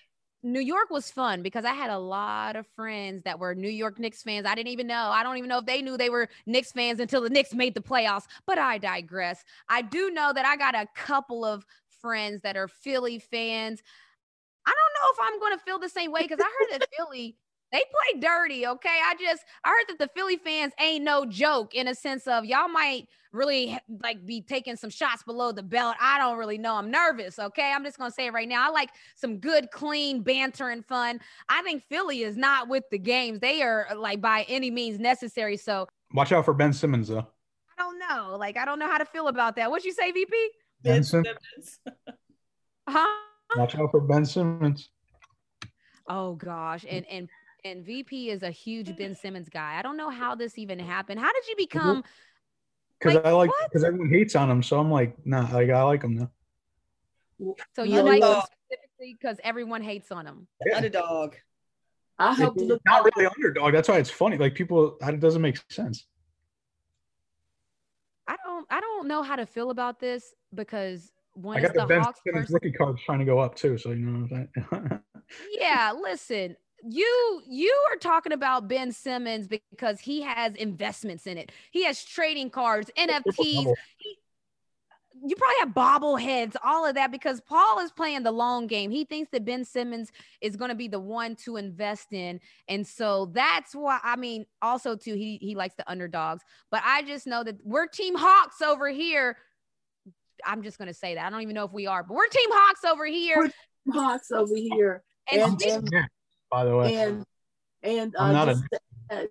New York was fun because I had a lot of friends that were New York Knicks fans. I didn't even know. I don't even know if they knew they were Knicks fans until the Knicks made the playoffs, but I digress. I do know that I got a couple of friends that are Philly fans. I don't know if I'm going to feel the same way because I heard that Philly they play dirty. Okay, I just I heard that the Philly fans ain't no joke in a sense of y'all might really like be taking some shots below the belt. I don't really know. I'm nervous. Okay, I'm just gonna say it right now. I like some good, clean banter and fun. I think Philly is not with the games. They are uh, like by any means necessary. So Watch out for Ben Simmons, though. I don't know. Like I don't know how to feel about that. What you say, VP? Ben Simmons. Huh? Watch out for Ben Simmons. Oh gosh, and and and VP is a huge Ben Simmons guy. I don't know how this even mm-hmm. happened. How did you mm-hmm. become? Because Like, I like because everyone hates on him, so I'm like, nah, like I like him now. So you No, like him specifically because everyone hates on him. Yeah. Underdog. I hope to It's look not really underdog. That's why it's funny. Like people, it doesn't make sense. I don't I don't know how to feel about this because when I it's got the, the Ben Hawks Simmons versus rookie cards trying to go up too, so you know what I'm saying. yeah, listen, you you are talking about Ben Simmons because he has investments in it. He has trading cards, NFTs. He, you probably have bobbleheads, all of that, because Paul is playing the long game. He thinks that Ben Simmons is going to be the one to invest in, and so that's why. I mean, also too, he he likes the underdogs. But I just know that we're Team Hawks over here. I'm just going to say that. I don't even know if we are, but we're Team Hawks over here. We're- Hawks over here. And And, speak- and, yeah. By the way, and, and uh, not a just, to add,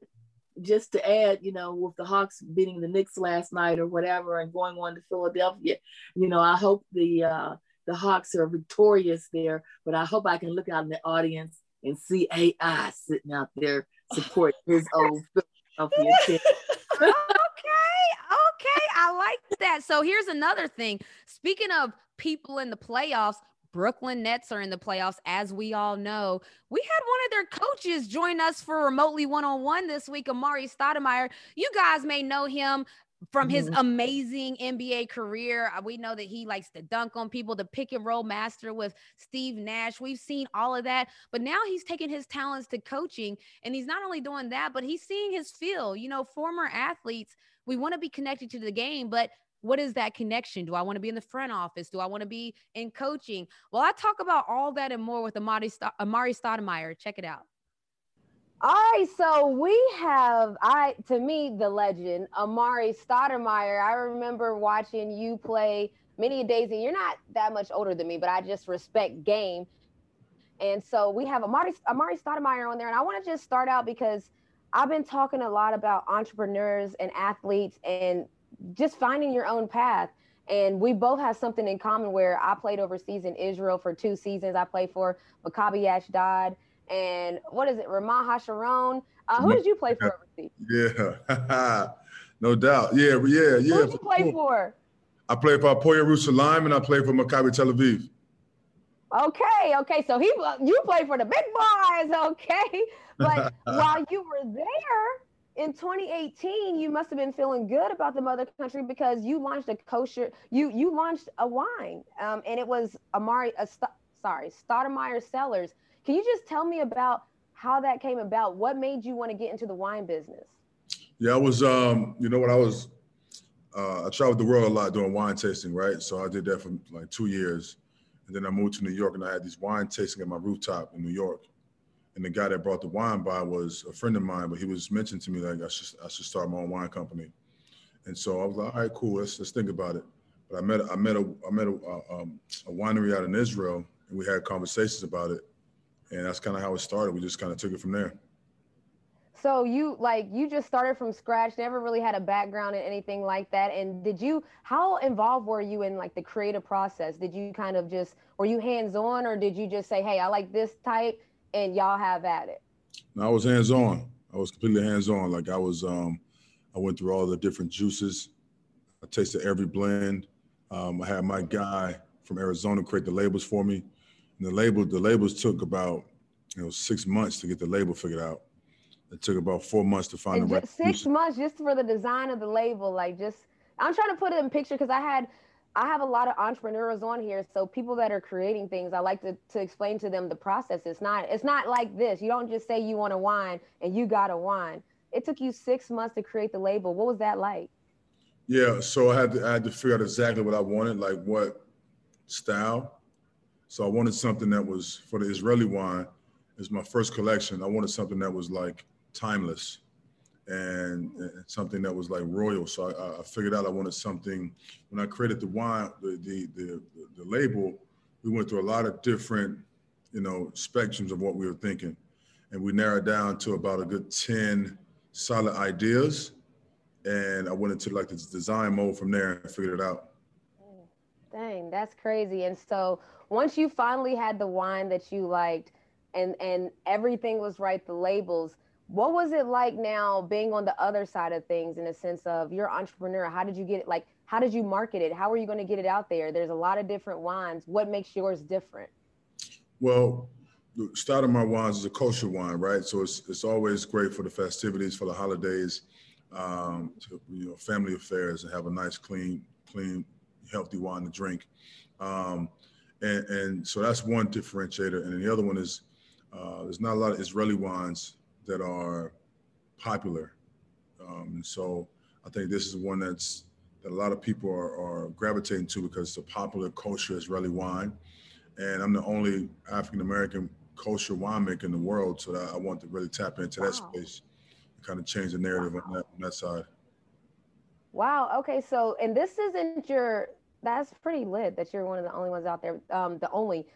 just to add, you know, with the Hawks beating the Knicks last night or whatever and going on to Philadelphia, you know, I hope the uh, the Hawks are victorious there. But I hope I can look out in the audience and see AI sitting out there supporting his old Philadelphia team. okay, okay, I like that. So here's another thing. Speaking of people in the playoffs, Brooklyn Nets are in the playoffs, as we all know. We had one of their coaches join us for remotely one on one this week, Amar'e Stoudemire. You guys may know him from his Mhm. amazing NBA career. uh, We know that he likes to dunk on people, the pick and roll master with Steve Nash. We've seen all of that, but now he's taking his talents to coaching, and he's not only doing that, but he's seeing his feel. You know, former athletes, we want to be connected to the game, but what is that connection? Do I want to be in the front office? Do I want to be in coaching? Well, I talk about all that and more with Amar'e, Sto- Amar'e Stoudemire. Check it out. All right, so we have I to me the legend Amar'e Stoudemire. I remember watching you play many days, and you're not that much older than me, but I just respect game. And so we have Amar'e Amar'e Stoudemire on there, and I want to just start out because I've been talking a lot about entrepreneurs and athletes and just finding your own path. And we both have something in common where I played overseas in Israel for two seasons. I played for Maccabi Ashdod and what is it, Ramat Hasharon? Uh, who did you play for overseas? Yeah, no doubt. Yeah, yeah, yeah. Who did you play for? I played for Hapoel Yerushalayim and I played for Maccabi Tel Aviv. Okay, okay. So he you played for the big boys, okay. But while you were there in 2018, you must have been feeling good about the mother country because you launched a kosher, you you launched a wine, um, and it was Amar'e, uh, St- sorry, Stoudemire Cellars. Can you just tell me about how that came about? What made you want to get into the wine business? Yeah, I was, um, you know what, I was, uh, I traveled the world a lot doing wine tasting, right? So I did that for like two years. And then I moved to New York and I had these wine tasting at my rooftop in New York. And the guy that brought the wine by was a friend of mine, but he was mentioned to me like I should, I should start my own wine company. And so I was like, all right, cool, let's, let's think about it. But I met, I met a, I met a, uh, um, a winery out in Israel and we had conversations about it. And that's kind of how it started. We just kind of took it from there. So you like you just started from scratch, never really had a background in anything like that. And did you how involved were you in like the creative process? Did you kind of just were you hands on or did you just say, Hey, I like this type and y'all have at it? No, I was hands on. I was completely hands on. Like I was, um, I went through all the different juices. I tasted every blend. Um, I had my guy from Arizona create the labels for me. And the label, the labels took about, you know, six months to get the label figured out. It took about four months to find And the right six juices. months just for the design of the label. Like just I'm trying to put it in picture because I had I have a lot of entrepreneurs on here. So people that are creating things, I like to, to explain to them the process. It's not it's not like this. You don't just say you want a wine and you got a wine. It took you six months to create the label. What was that like? Yeah, so I had to I had to figure out exactly what I wanted, like what style. So I wanted something that was for the Israeli wine. It's my first collection. I wanted something that was like timeless, and, and something that was like royal. So I, I figured out I wanted something. When I created the wine, the the the, the label, we went through a lot of different, you know, spectrums of what we were thinking, and we narrowed down to about a good ten solid ideas and I went into like this design mode from there and figured it out. Dang, that's crazy. And so once you finally had the wine that you liked and and everything was right, the labels, what was it like now being on the other side of things in a sense of you're entrepreneur? How did you get it? Like, how did you market it? How are you going to get it out there? There's a lot of different wines. What makes yours different? Well, the my wines is a kosher wine, right? So it's it's always great for the festivities, for the holidays, um, to, you know, family affairs, and have a nice, clean, clean, healthy wine to drink. Um, and, and so that's one differentiator. And the other one is uh, there's not a lot of Israeli wines that are popular. Um, and so I think this is one that's that a lot of people are, are gravitating to because it's a popular kosher Israeli wine. And I'm the only African American kosher winemaker in the world. So that I want to really tap into that space and kind of change the narrative on that, on that side. Wow. Okay. So, and this isn't your, that's pretty lit that you're one of the only ones out there. Um, the only,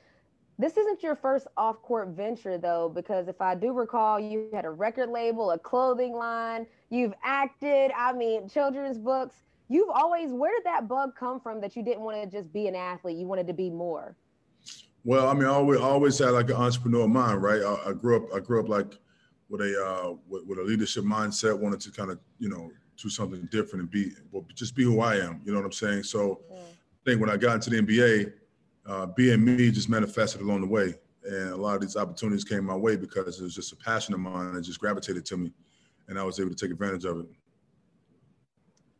this isn't your first off court venture though, because if I do recall, you had a record label, a clothing line, you've acted, I mean, children's books. You've always, where did that bug come from that you didn't want to just be an athlete? You wanted to be more? Well, I mean, I always, I always had like an entrepreneur mind, right? I, I grew up, I grew up like with a, uh, with, with a leadership mindset, wanted to kind of, you know, do something different and be, well, just be who I am. You know what I'm saying? So I think when I got into the NBA, uh, being me just manifested along the way. And a lot of these opportunities came my way because it was just a passion of mine and just gravitated to me. And I was able to take advantage of it.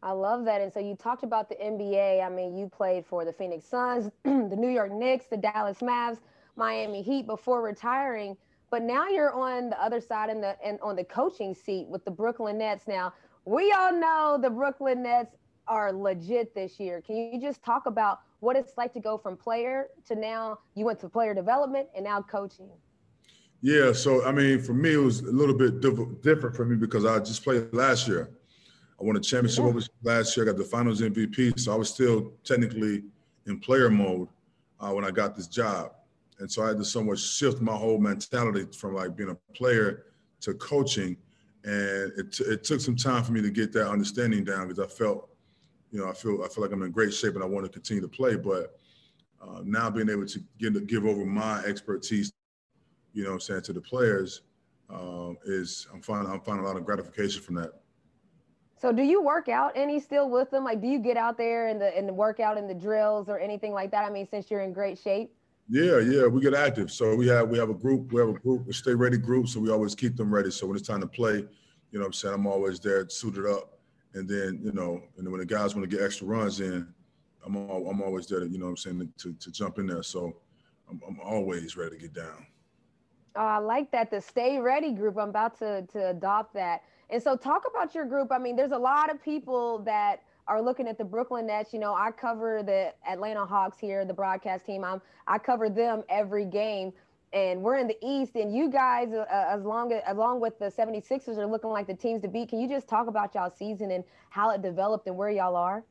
I love that. And so you talked about the NBA. I mean, you played for the Phoenix Suns, the New York Knicks, the Dallas Mavs, Miami Heat before retiring. But now you're on the other side and the and on the coaching seat with the Brooklyn Nets. Now we all know the Brooklyn Nets are legit this year. Can you just talk about what it's like to go from player to now you went to player development and now coaching? Yeah, so I mean, for me, it was a little bit diff- different for me because I just played last year. I won a championship yeah. last year. I got the Finals MVP, so I was still technically in player mode uh, when I got this job, and so I had to somewhat shift my whole mentality from like being a player to coaching, and it, t- it took some time for me to get that understanding down because I felt, you know, I feel I feel like I'm in great shape and I want to continue to play, but uh, now being able to get, give over my expertise you know I'm saying, to the players um, is I'm finding I'm finding a lot of gratification from that. So do you work out any still with them? Like do you get out there and the and the workout and the drills or anything like that? I mean, since you're in great shape? Yeah, yeah, we get active. So we have we have a group, we have a group, a stay ready group. So we always keep them ready. So when it's time to play, you know I'm saying, I'm always there suited up. And then, you know, and when the guys want to get extra runs in, I'm all, I'm always there to, you know I'm saying, to, to jump in there. So I'm, I'm always ready to get down. Oh, I like that. The Stay Ready group. I'm about to, to adopt that. And so, talk about your group. I mean, there's a lot of people that are looking at the Brooklyn Nets. You know, I cover the Atlanta Hawks here, the broadcast team. I'm I cover them every game, and we're in the East. And you guys, uh, as long as along with the 76ers, are looking like the teams to beat. Can you just talk about y'all season and how it developed and where y'all are?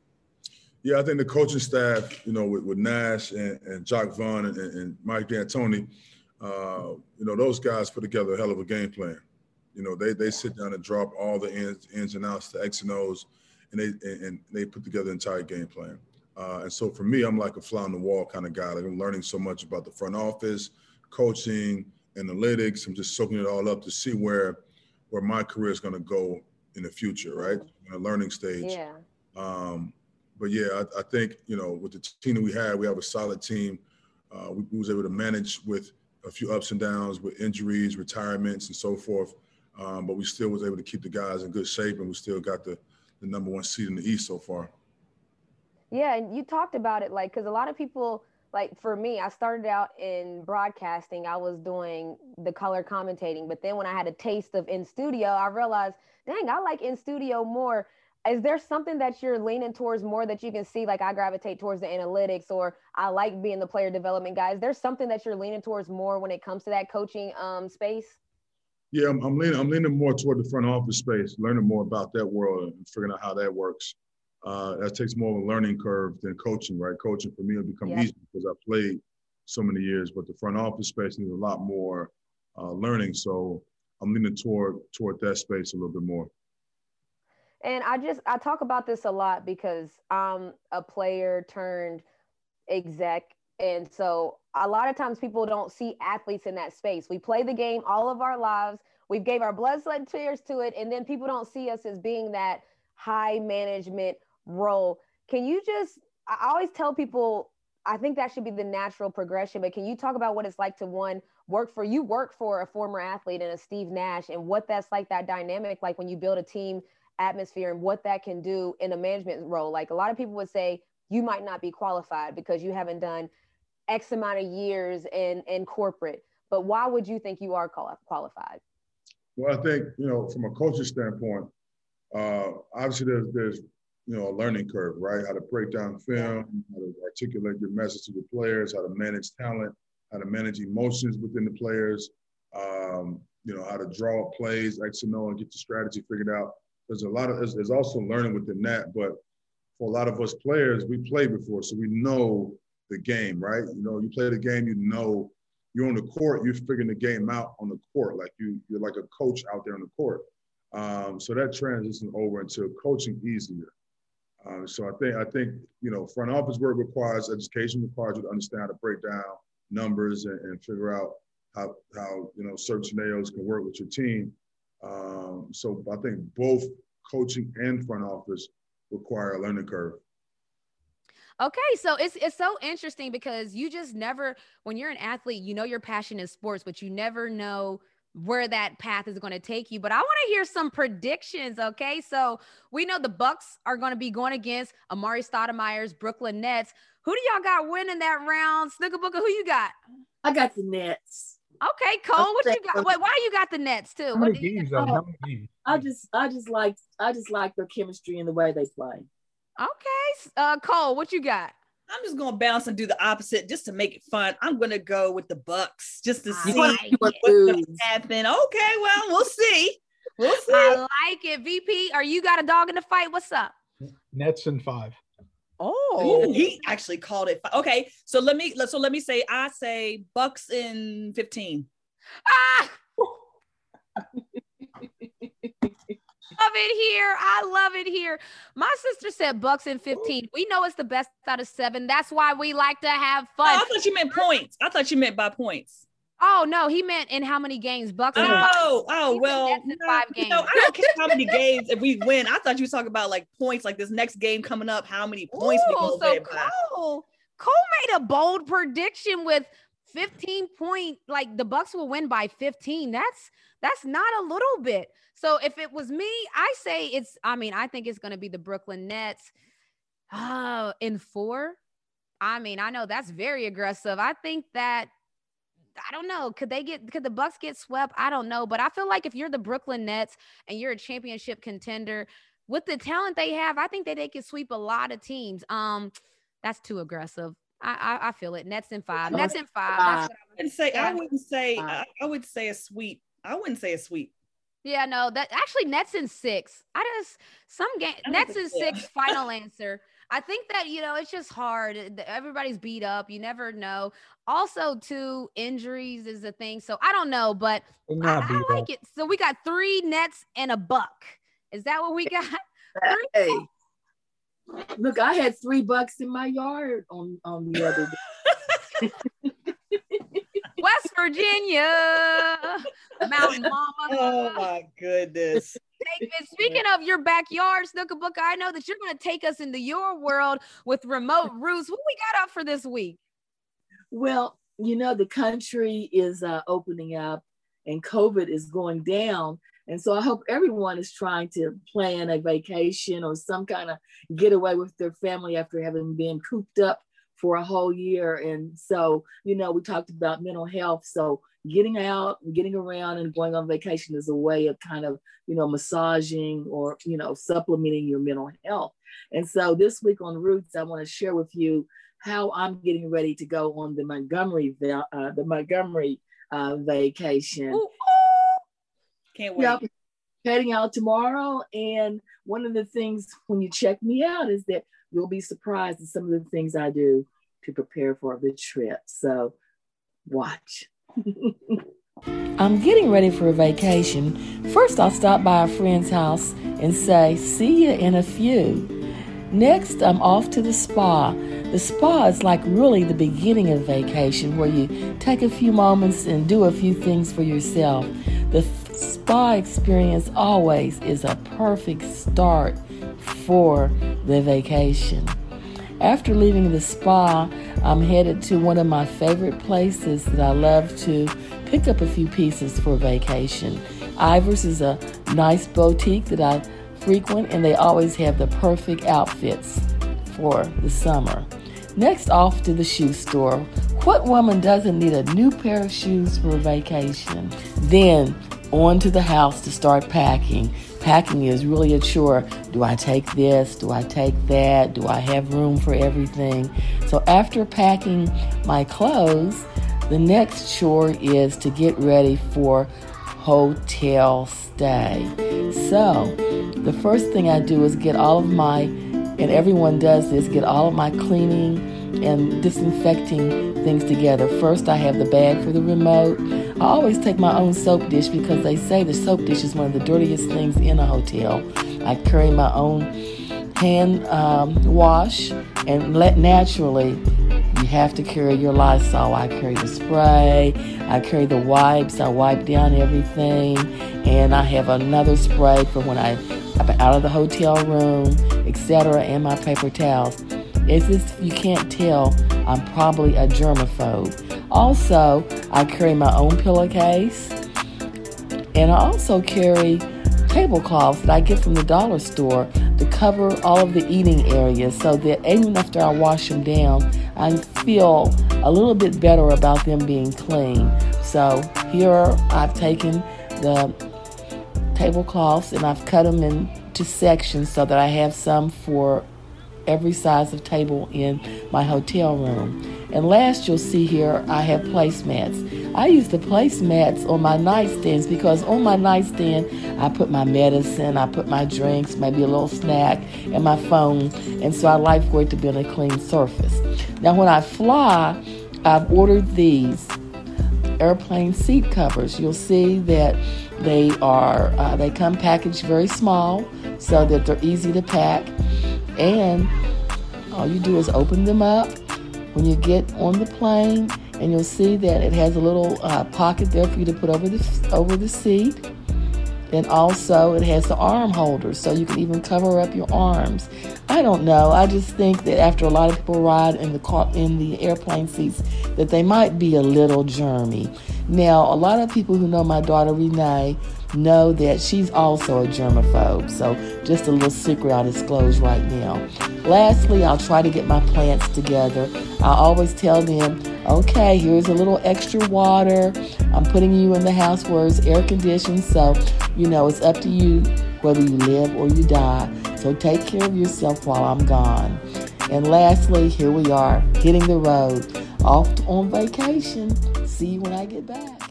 Yeah, I think the coaching staff, you know, with, with Nash and, and Jacque Vaughn and, and Mike D'Antoni – uh, you know, those guys put together a hell of a game plan. You know, they they sit down and drop all the ins, ins and outs, the X and O's, and they and they put together an entire game plan. Uh, and so for me, I'm like a fly on the wall kind of guy. Like I'm learning so much about the front office, coaching, analytics. I'm just soaking it all up to see where where my career is going to go in the future, right? In a learning stage. Yeah. Um, but yeah, I, I, think you know with the team that we had, we have a solid team. Uh, we, we was able to manage with a few ups and downs with injuries, retirements, and so forth. Um, but we still was able to keep the guys in good shape, and we still got the the number one seed in the East so far. Yeah, and you talked about it, like, because a lot of people, like for me, I started out in broadcasting. I was doing the color commentating, but then when I had a taste of in studio, I realized, dang, I like in studio more. Is there something that you're leaning towards more that you can see like i gravitate towards the analytics or i like being the player development guy? Is there something that you're leaning towards more when it comes to that coaching um, space? Yeah I'm, I'm, leaning i'm leaning more toward the front office space learning more about that world and figuring out how that works uh, that takes more of a learning curve than coaching right coaching for me will become yep. easy because i played so many years but the front office space needs a lot more uh, learning so i'm leaning toward toward that space a little bit more and I just I talk about this a lot because I'm a player turned exec. And so a lot of times people don't see athletes in that space. We play the game all of our lives. We gave our blood, sweat, and tears to it. And then people don't see us as being that high management role. Can you just, I always tell people, I think that should be the natural progression, but can you talk about what it's like to one, work for, you work for a former athlete and a Steve Nash and what that's like, that dynamic, like when you build a team atmosphere and what that can do in a management role. Like a lot of people would say, you might not be qualified because you haven't done X amount of years in, in corporate. But why would you think you are qualified? Well, I think, you know, from a coaching standpoint, uh, obviously there's, there's, you know, a learning curve, right? How to break down film, how to articulate your message to the players, how to manage talent, how to manage emotions within the players, um, you know, how to draw plays, X and O, and get the strategy figured out. There's a lot of there's, there's also learning within that but for a lot of us players we played before so we know the game right? You know you play the game you know you're on the court you're figuring the game out on the court like you you're like a coach out there on the court. Um, so that transition over into coaching easier um, so I think I think you know front office work requires education requires you to understand how to break down numbers and, and figure out how how you know certain scenarios can work with your team. Um, so I think both coaching and front office require a learning curve. Okay, so it's it's so interesting because you just never when you're an athlete, you know your passion is sports, but you never know where that path is going to take you. But I want to hear some predictions. Okay. So we know the Bucks are going to be going against amar'e Stoudemire's Brooklyn Nets. Who do y'all got winning that round? Snooker Booker, who you got? I got the Nets. Okay, Cole, what you got? Wait, why you got the Nets too? How many games? Though? How many games? I just, I just like, I just like their chemistry and the way they play. Okay, uh, Cole, what you got? I'm just gonna bounce and do the opposite just to make it fun. I'm gonna go with the Bucks just to I see like what's gonna happen. Okay, well, we'll see. We'll see. I like it. VP, are you got a dog in the fight? What's up? Nets in five. Oh, he actually called it. fi- Okay, so let me so let me say I say Bucks in 15. Ah! Love it here. I love it here. My sister said Bucks in 15. We know it's the best out of seven. That's why we like to have Oh, fun. I thought you meant points. I thought you meant by points. Oh no, he meant in how many games? Bucks. Oh, oh He well. No, five games. I don't care how many games if we win. I thought you were talking about like points, like this next game coming up. How many points we Ooh, gonna so win by? Cole, Cole made a bold prediction with 15 point, like the Bucks will win by 15. That's that's not a little bit. So if it was me, I say it's. I mean, I think it's going to be the Brooklyn Nets. Uh, in four. I mean, I know that's very aggressive. I think that I don't know. Could they get could the Bucks get swept? I don't know, but I feel like if you're the Brooklyn Nets and you're a championship contender with the talent they have, I think that they could sweep a lot of teams. Um, that's too aggressive. I I, I feel it. Nets in five. Nets in five. That's what I And say I wouldn't say I, I would say a sweep. I wouldn't say a sweep. Yeah, no, that actually Nets in six. I just some game Nets in six. Final answer. I think that you know it's just hard. Everybody's beat up. You never know. Also, too, injuries is a thing. So I don't know, but I, I like up. it. So we got three Nets and a buck. Is that what we got? Hey, look, I had three bucks in my yard on on the other day. West Virginia, Mountain Mama. Oh my goodness. Take- speaking of your backyard, Snooka Booka, I know that you're going to take us into your world with remote roots. What we got up for this week? Well, you know, the country is uh, opening up and COVID is going down. And so I hope everyone is trying to plan a vacation or some kind of getaway with their family after having been cooped up for a whole year. And so, you know, we talked about mental health. So getting out, getting around and going on vacation is a way of kind of, you know, massaging or, you know, supplementing your mental health. And so this week on Roots, I want to share with you how I'm getting ready to go on the Montgomery, uh, the Montgomery uh, vacation. Ooh, Can't wait. Yep. Heading out tomorrow. And one of the things when you check me out is that you'll be surprised at some of the things I do to prepare for the trip. So watch. I'm getting ready for a vacation. First, I'll stop by a friend's house and say, See you in a few. Next, I'm off to the spa. The spa is like really the beginning of vacation where you take a few moments and do a few things for yourself. The f- spa experience always is a perfect start for the vacation. After leaving the spa, I'm headed to one of my favorite places that I love to pick up a few pieces for vacation. Ivers is a nice boutique that I frequent, and they always have the perfect outfits for the summer. Next, off to the shoe store. What woman doesn't need a new pair of shoes for vacation? Then, on to the house to start packing. Packing is really a chore. Do I take this? Do I take that? Do I have room for everything? So, after packing my clothes, the next chore is to get ready for hotel stay. So, the first thing I do is get all of my, and everyone does this, get all of my cleaning and disinfecting things together. First, I have the bag for the remote. I always take my own soap dish because they say the soap dish is one of the dirtiest things in a hotel. I carry my own hand um, wash and let naturally you have to carry your Lysol. I carry the spray, I carry the wipes, I wipe down everything, and I have another spray for when I, I'm out of the hotel room, etc., and my paper towels. It's just you can't tell, I'm probably a germaphobe. Also, I carry my own pillowcase And I also carry tablecloths that I get from the dollar store to cover all of the eating areas so that even after I wash them down, I feel a little bit better about them being clean. So here I've taken the tablecloths and I've cut them into sections so that I have some for every size of table in my hotel room. And last, you'll see here, I have placemats. I use the placemats on my nightstands because on my nightstand, I put my medicine, I put my drinks, maybe a little snack, and my phone. And so I like for it to be on a clean surface. Now, when I fly, I've ordered these airplane seat covers. You'll see that they are uh, they come packaged very small so that they're easy to pack and all you do is open them up. When you get on the plane and you'll see that it has a little uh, pocket there for you to put over the over the seat. And also it has the arm holders so you can even cover up your arms. I don't know. I just think that after a lot of people ride in the car in the airplane seats that they might be a little germy. Now a lot of people who know my daughter renee know that she's also a germaphobe. So, just a little secret I'll disclose right now. Lastly, I'll try to get my plants together. I always tell them, okay, here's a little extra water. I'm putting you in the house where it's air conditioned. So, you know, it's up to you whether you live or you die. So, take care of yourself while I'm gone. And lastly, here we are, hitting the road, off on vacation. See you when I get back.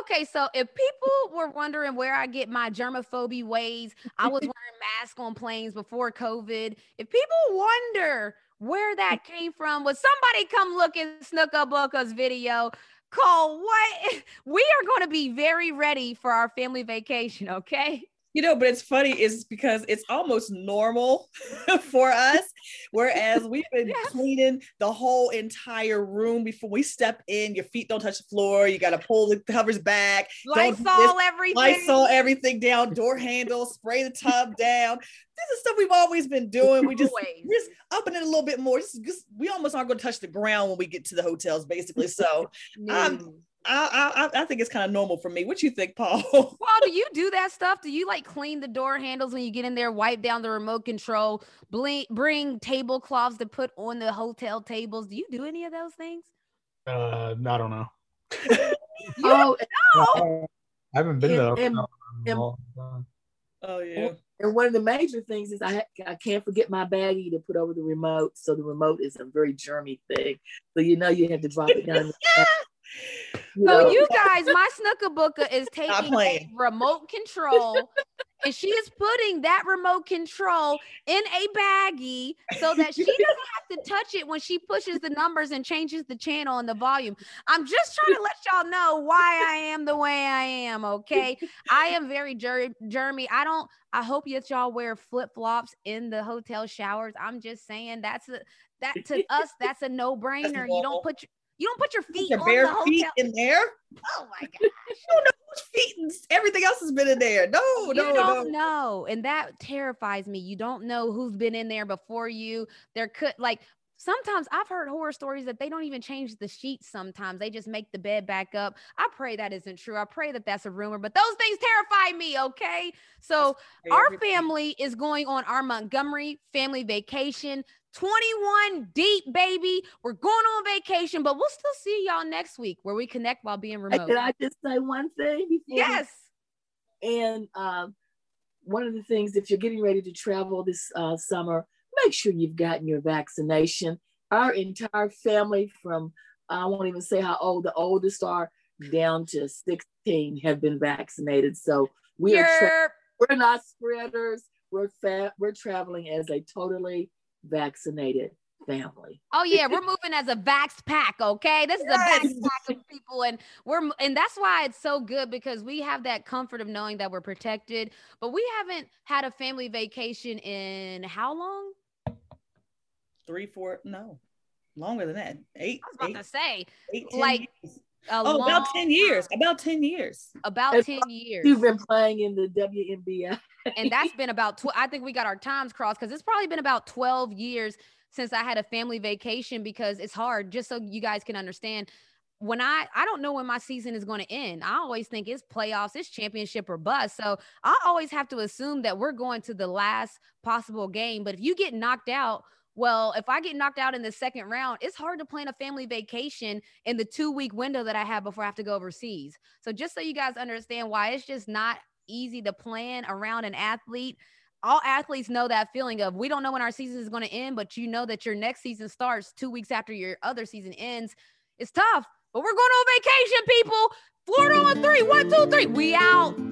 Okay, so if people were wondering where I get my germophobia ways, I was wearing masks on planes before COVID. If people wonder where that came from, would somebody come look at Snooka Booka's video? Call what? We are going to be very ready for our family vacation, okay? You know, but it's funny is because it's almost normal for us. Whereas we've been yes. cleaning the whole entire room before we step in. Your feet don't touch the floor. You got to pull the covers back. Lysol everything. Lysol everything down. Door handles. Spray the tub down. This is stuff we've always been doing. We just, just upping it a little bit more. Just, just, we almost aren't going to touch the ground when we get to the hotels, basically. So, um, I, I, I think it's kind of normal for me. What you think, Paul? well, do you do that stuff? Do you like clean the door handles when you get in there, wipe down the remote control, bring, bring tablecloths to put on the hotel tables? Do you do any of those things? Uh, I don't know. oh, no. I haven't been there. And, and, oh yeah. And one of the major things is I I can't forget my baggie to put over the remote. So the remote is a very germy thing. So you know you have to drop it down. So you guys, my Snooka Booka is taking a remote control and she is putting that remote control in a baggie so that she doesn't have to touch it when she pushes the numbers and changes the channel and the volume. I'm just trying to let y'all know why I am the way I am. Okay, I am very ger- germy. I don't. I hope that y'all wear flip flops in the hotel showers. I'm just saying that's a that to us that's a no brainer. You don't put your you don't put your feet your bare feet in there. Oh my gosh. you don't know whose feet and everything else has been in there. No, you no, don't no. know. And that terrifies me. You don't know who's been in there before you. There could like sometimes I've heard horror stories that they don't even change the sheets sometimes. They just make the bed back up. I pray that isn't true. I pray that that's a rumor, but those things terrify me, okay? So, our family is going on our Montgomery family vacation 21 deep, baby. We're going on vacation, but we'll still see y'all next week where we connect while being remote. Can I just say one thing? yes. And um, one of the things, if you're getting ready to travel this uh, summer, make sure you've gotten your vaccination. Our entire family, from I won't even say how old the oldest are, down to 16 have been vaccinated. So we are tra- we're not spreaders. We're fa- we're traveling as a totally vaccinated family. Oh yeah, we're moving as a vax pack, okay? This is yes. a vax pack of people and we're and that's why it's so good because we have that comfort of knowing that we're protected. But we haven't had a family vacation in how long? 3 4 no. Longer than that. 8 I was about eight, to say eight, like years. oh, about 10 years. About 10 years. About 10 years. You've been playing in the WNBA and that's been about tw- I think we got our times crossed because it's probably been about 12 years since I had a family vacation because it's hard. Just so you guys can understand, when I I don't know when my season is going to end. I always think it's playoffs, it's championship or bust. So I always have to assume that we're going to the last possible game. But if you get knocked out, well, if I get knocked out in the second round, it's hard to plan a family vacation in the two week window that I have before I have to go overseas. So just so you guys understand why it's just not easy to plan around an athlete all athletes know that feeling of we don't know when our season is going to end, but you know that your next season starts two weeks after your other season ends. It's tough, but we're going on vacation, people. Florida on three. One, two, three. We out.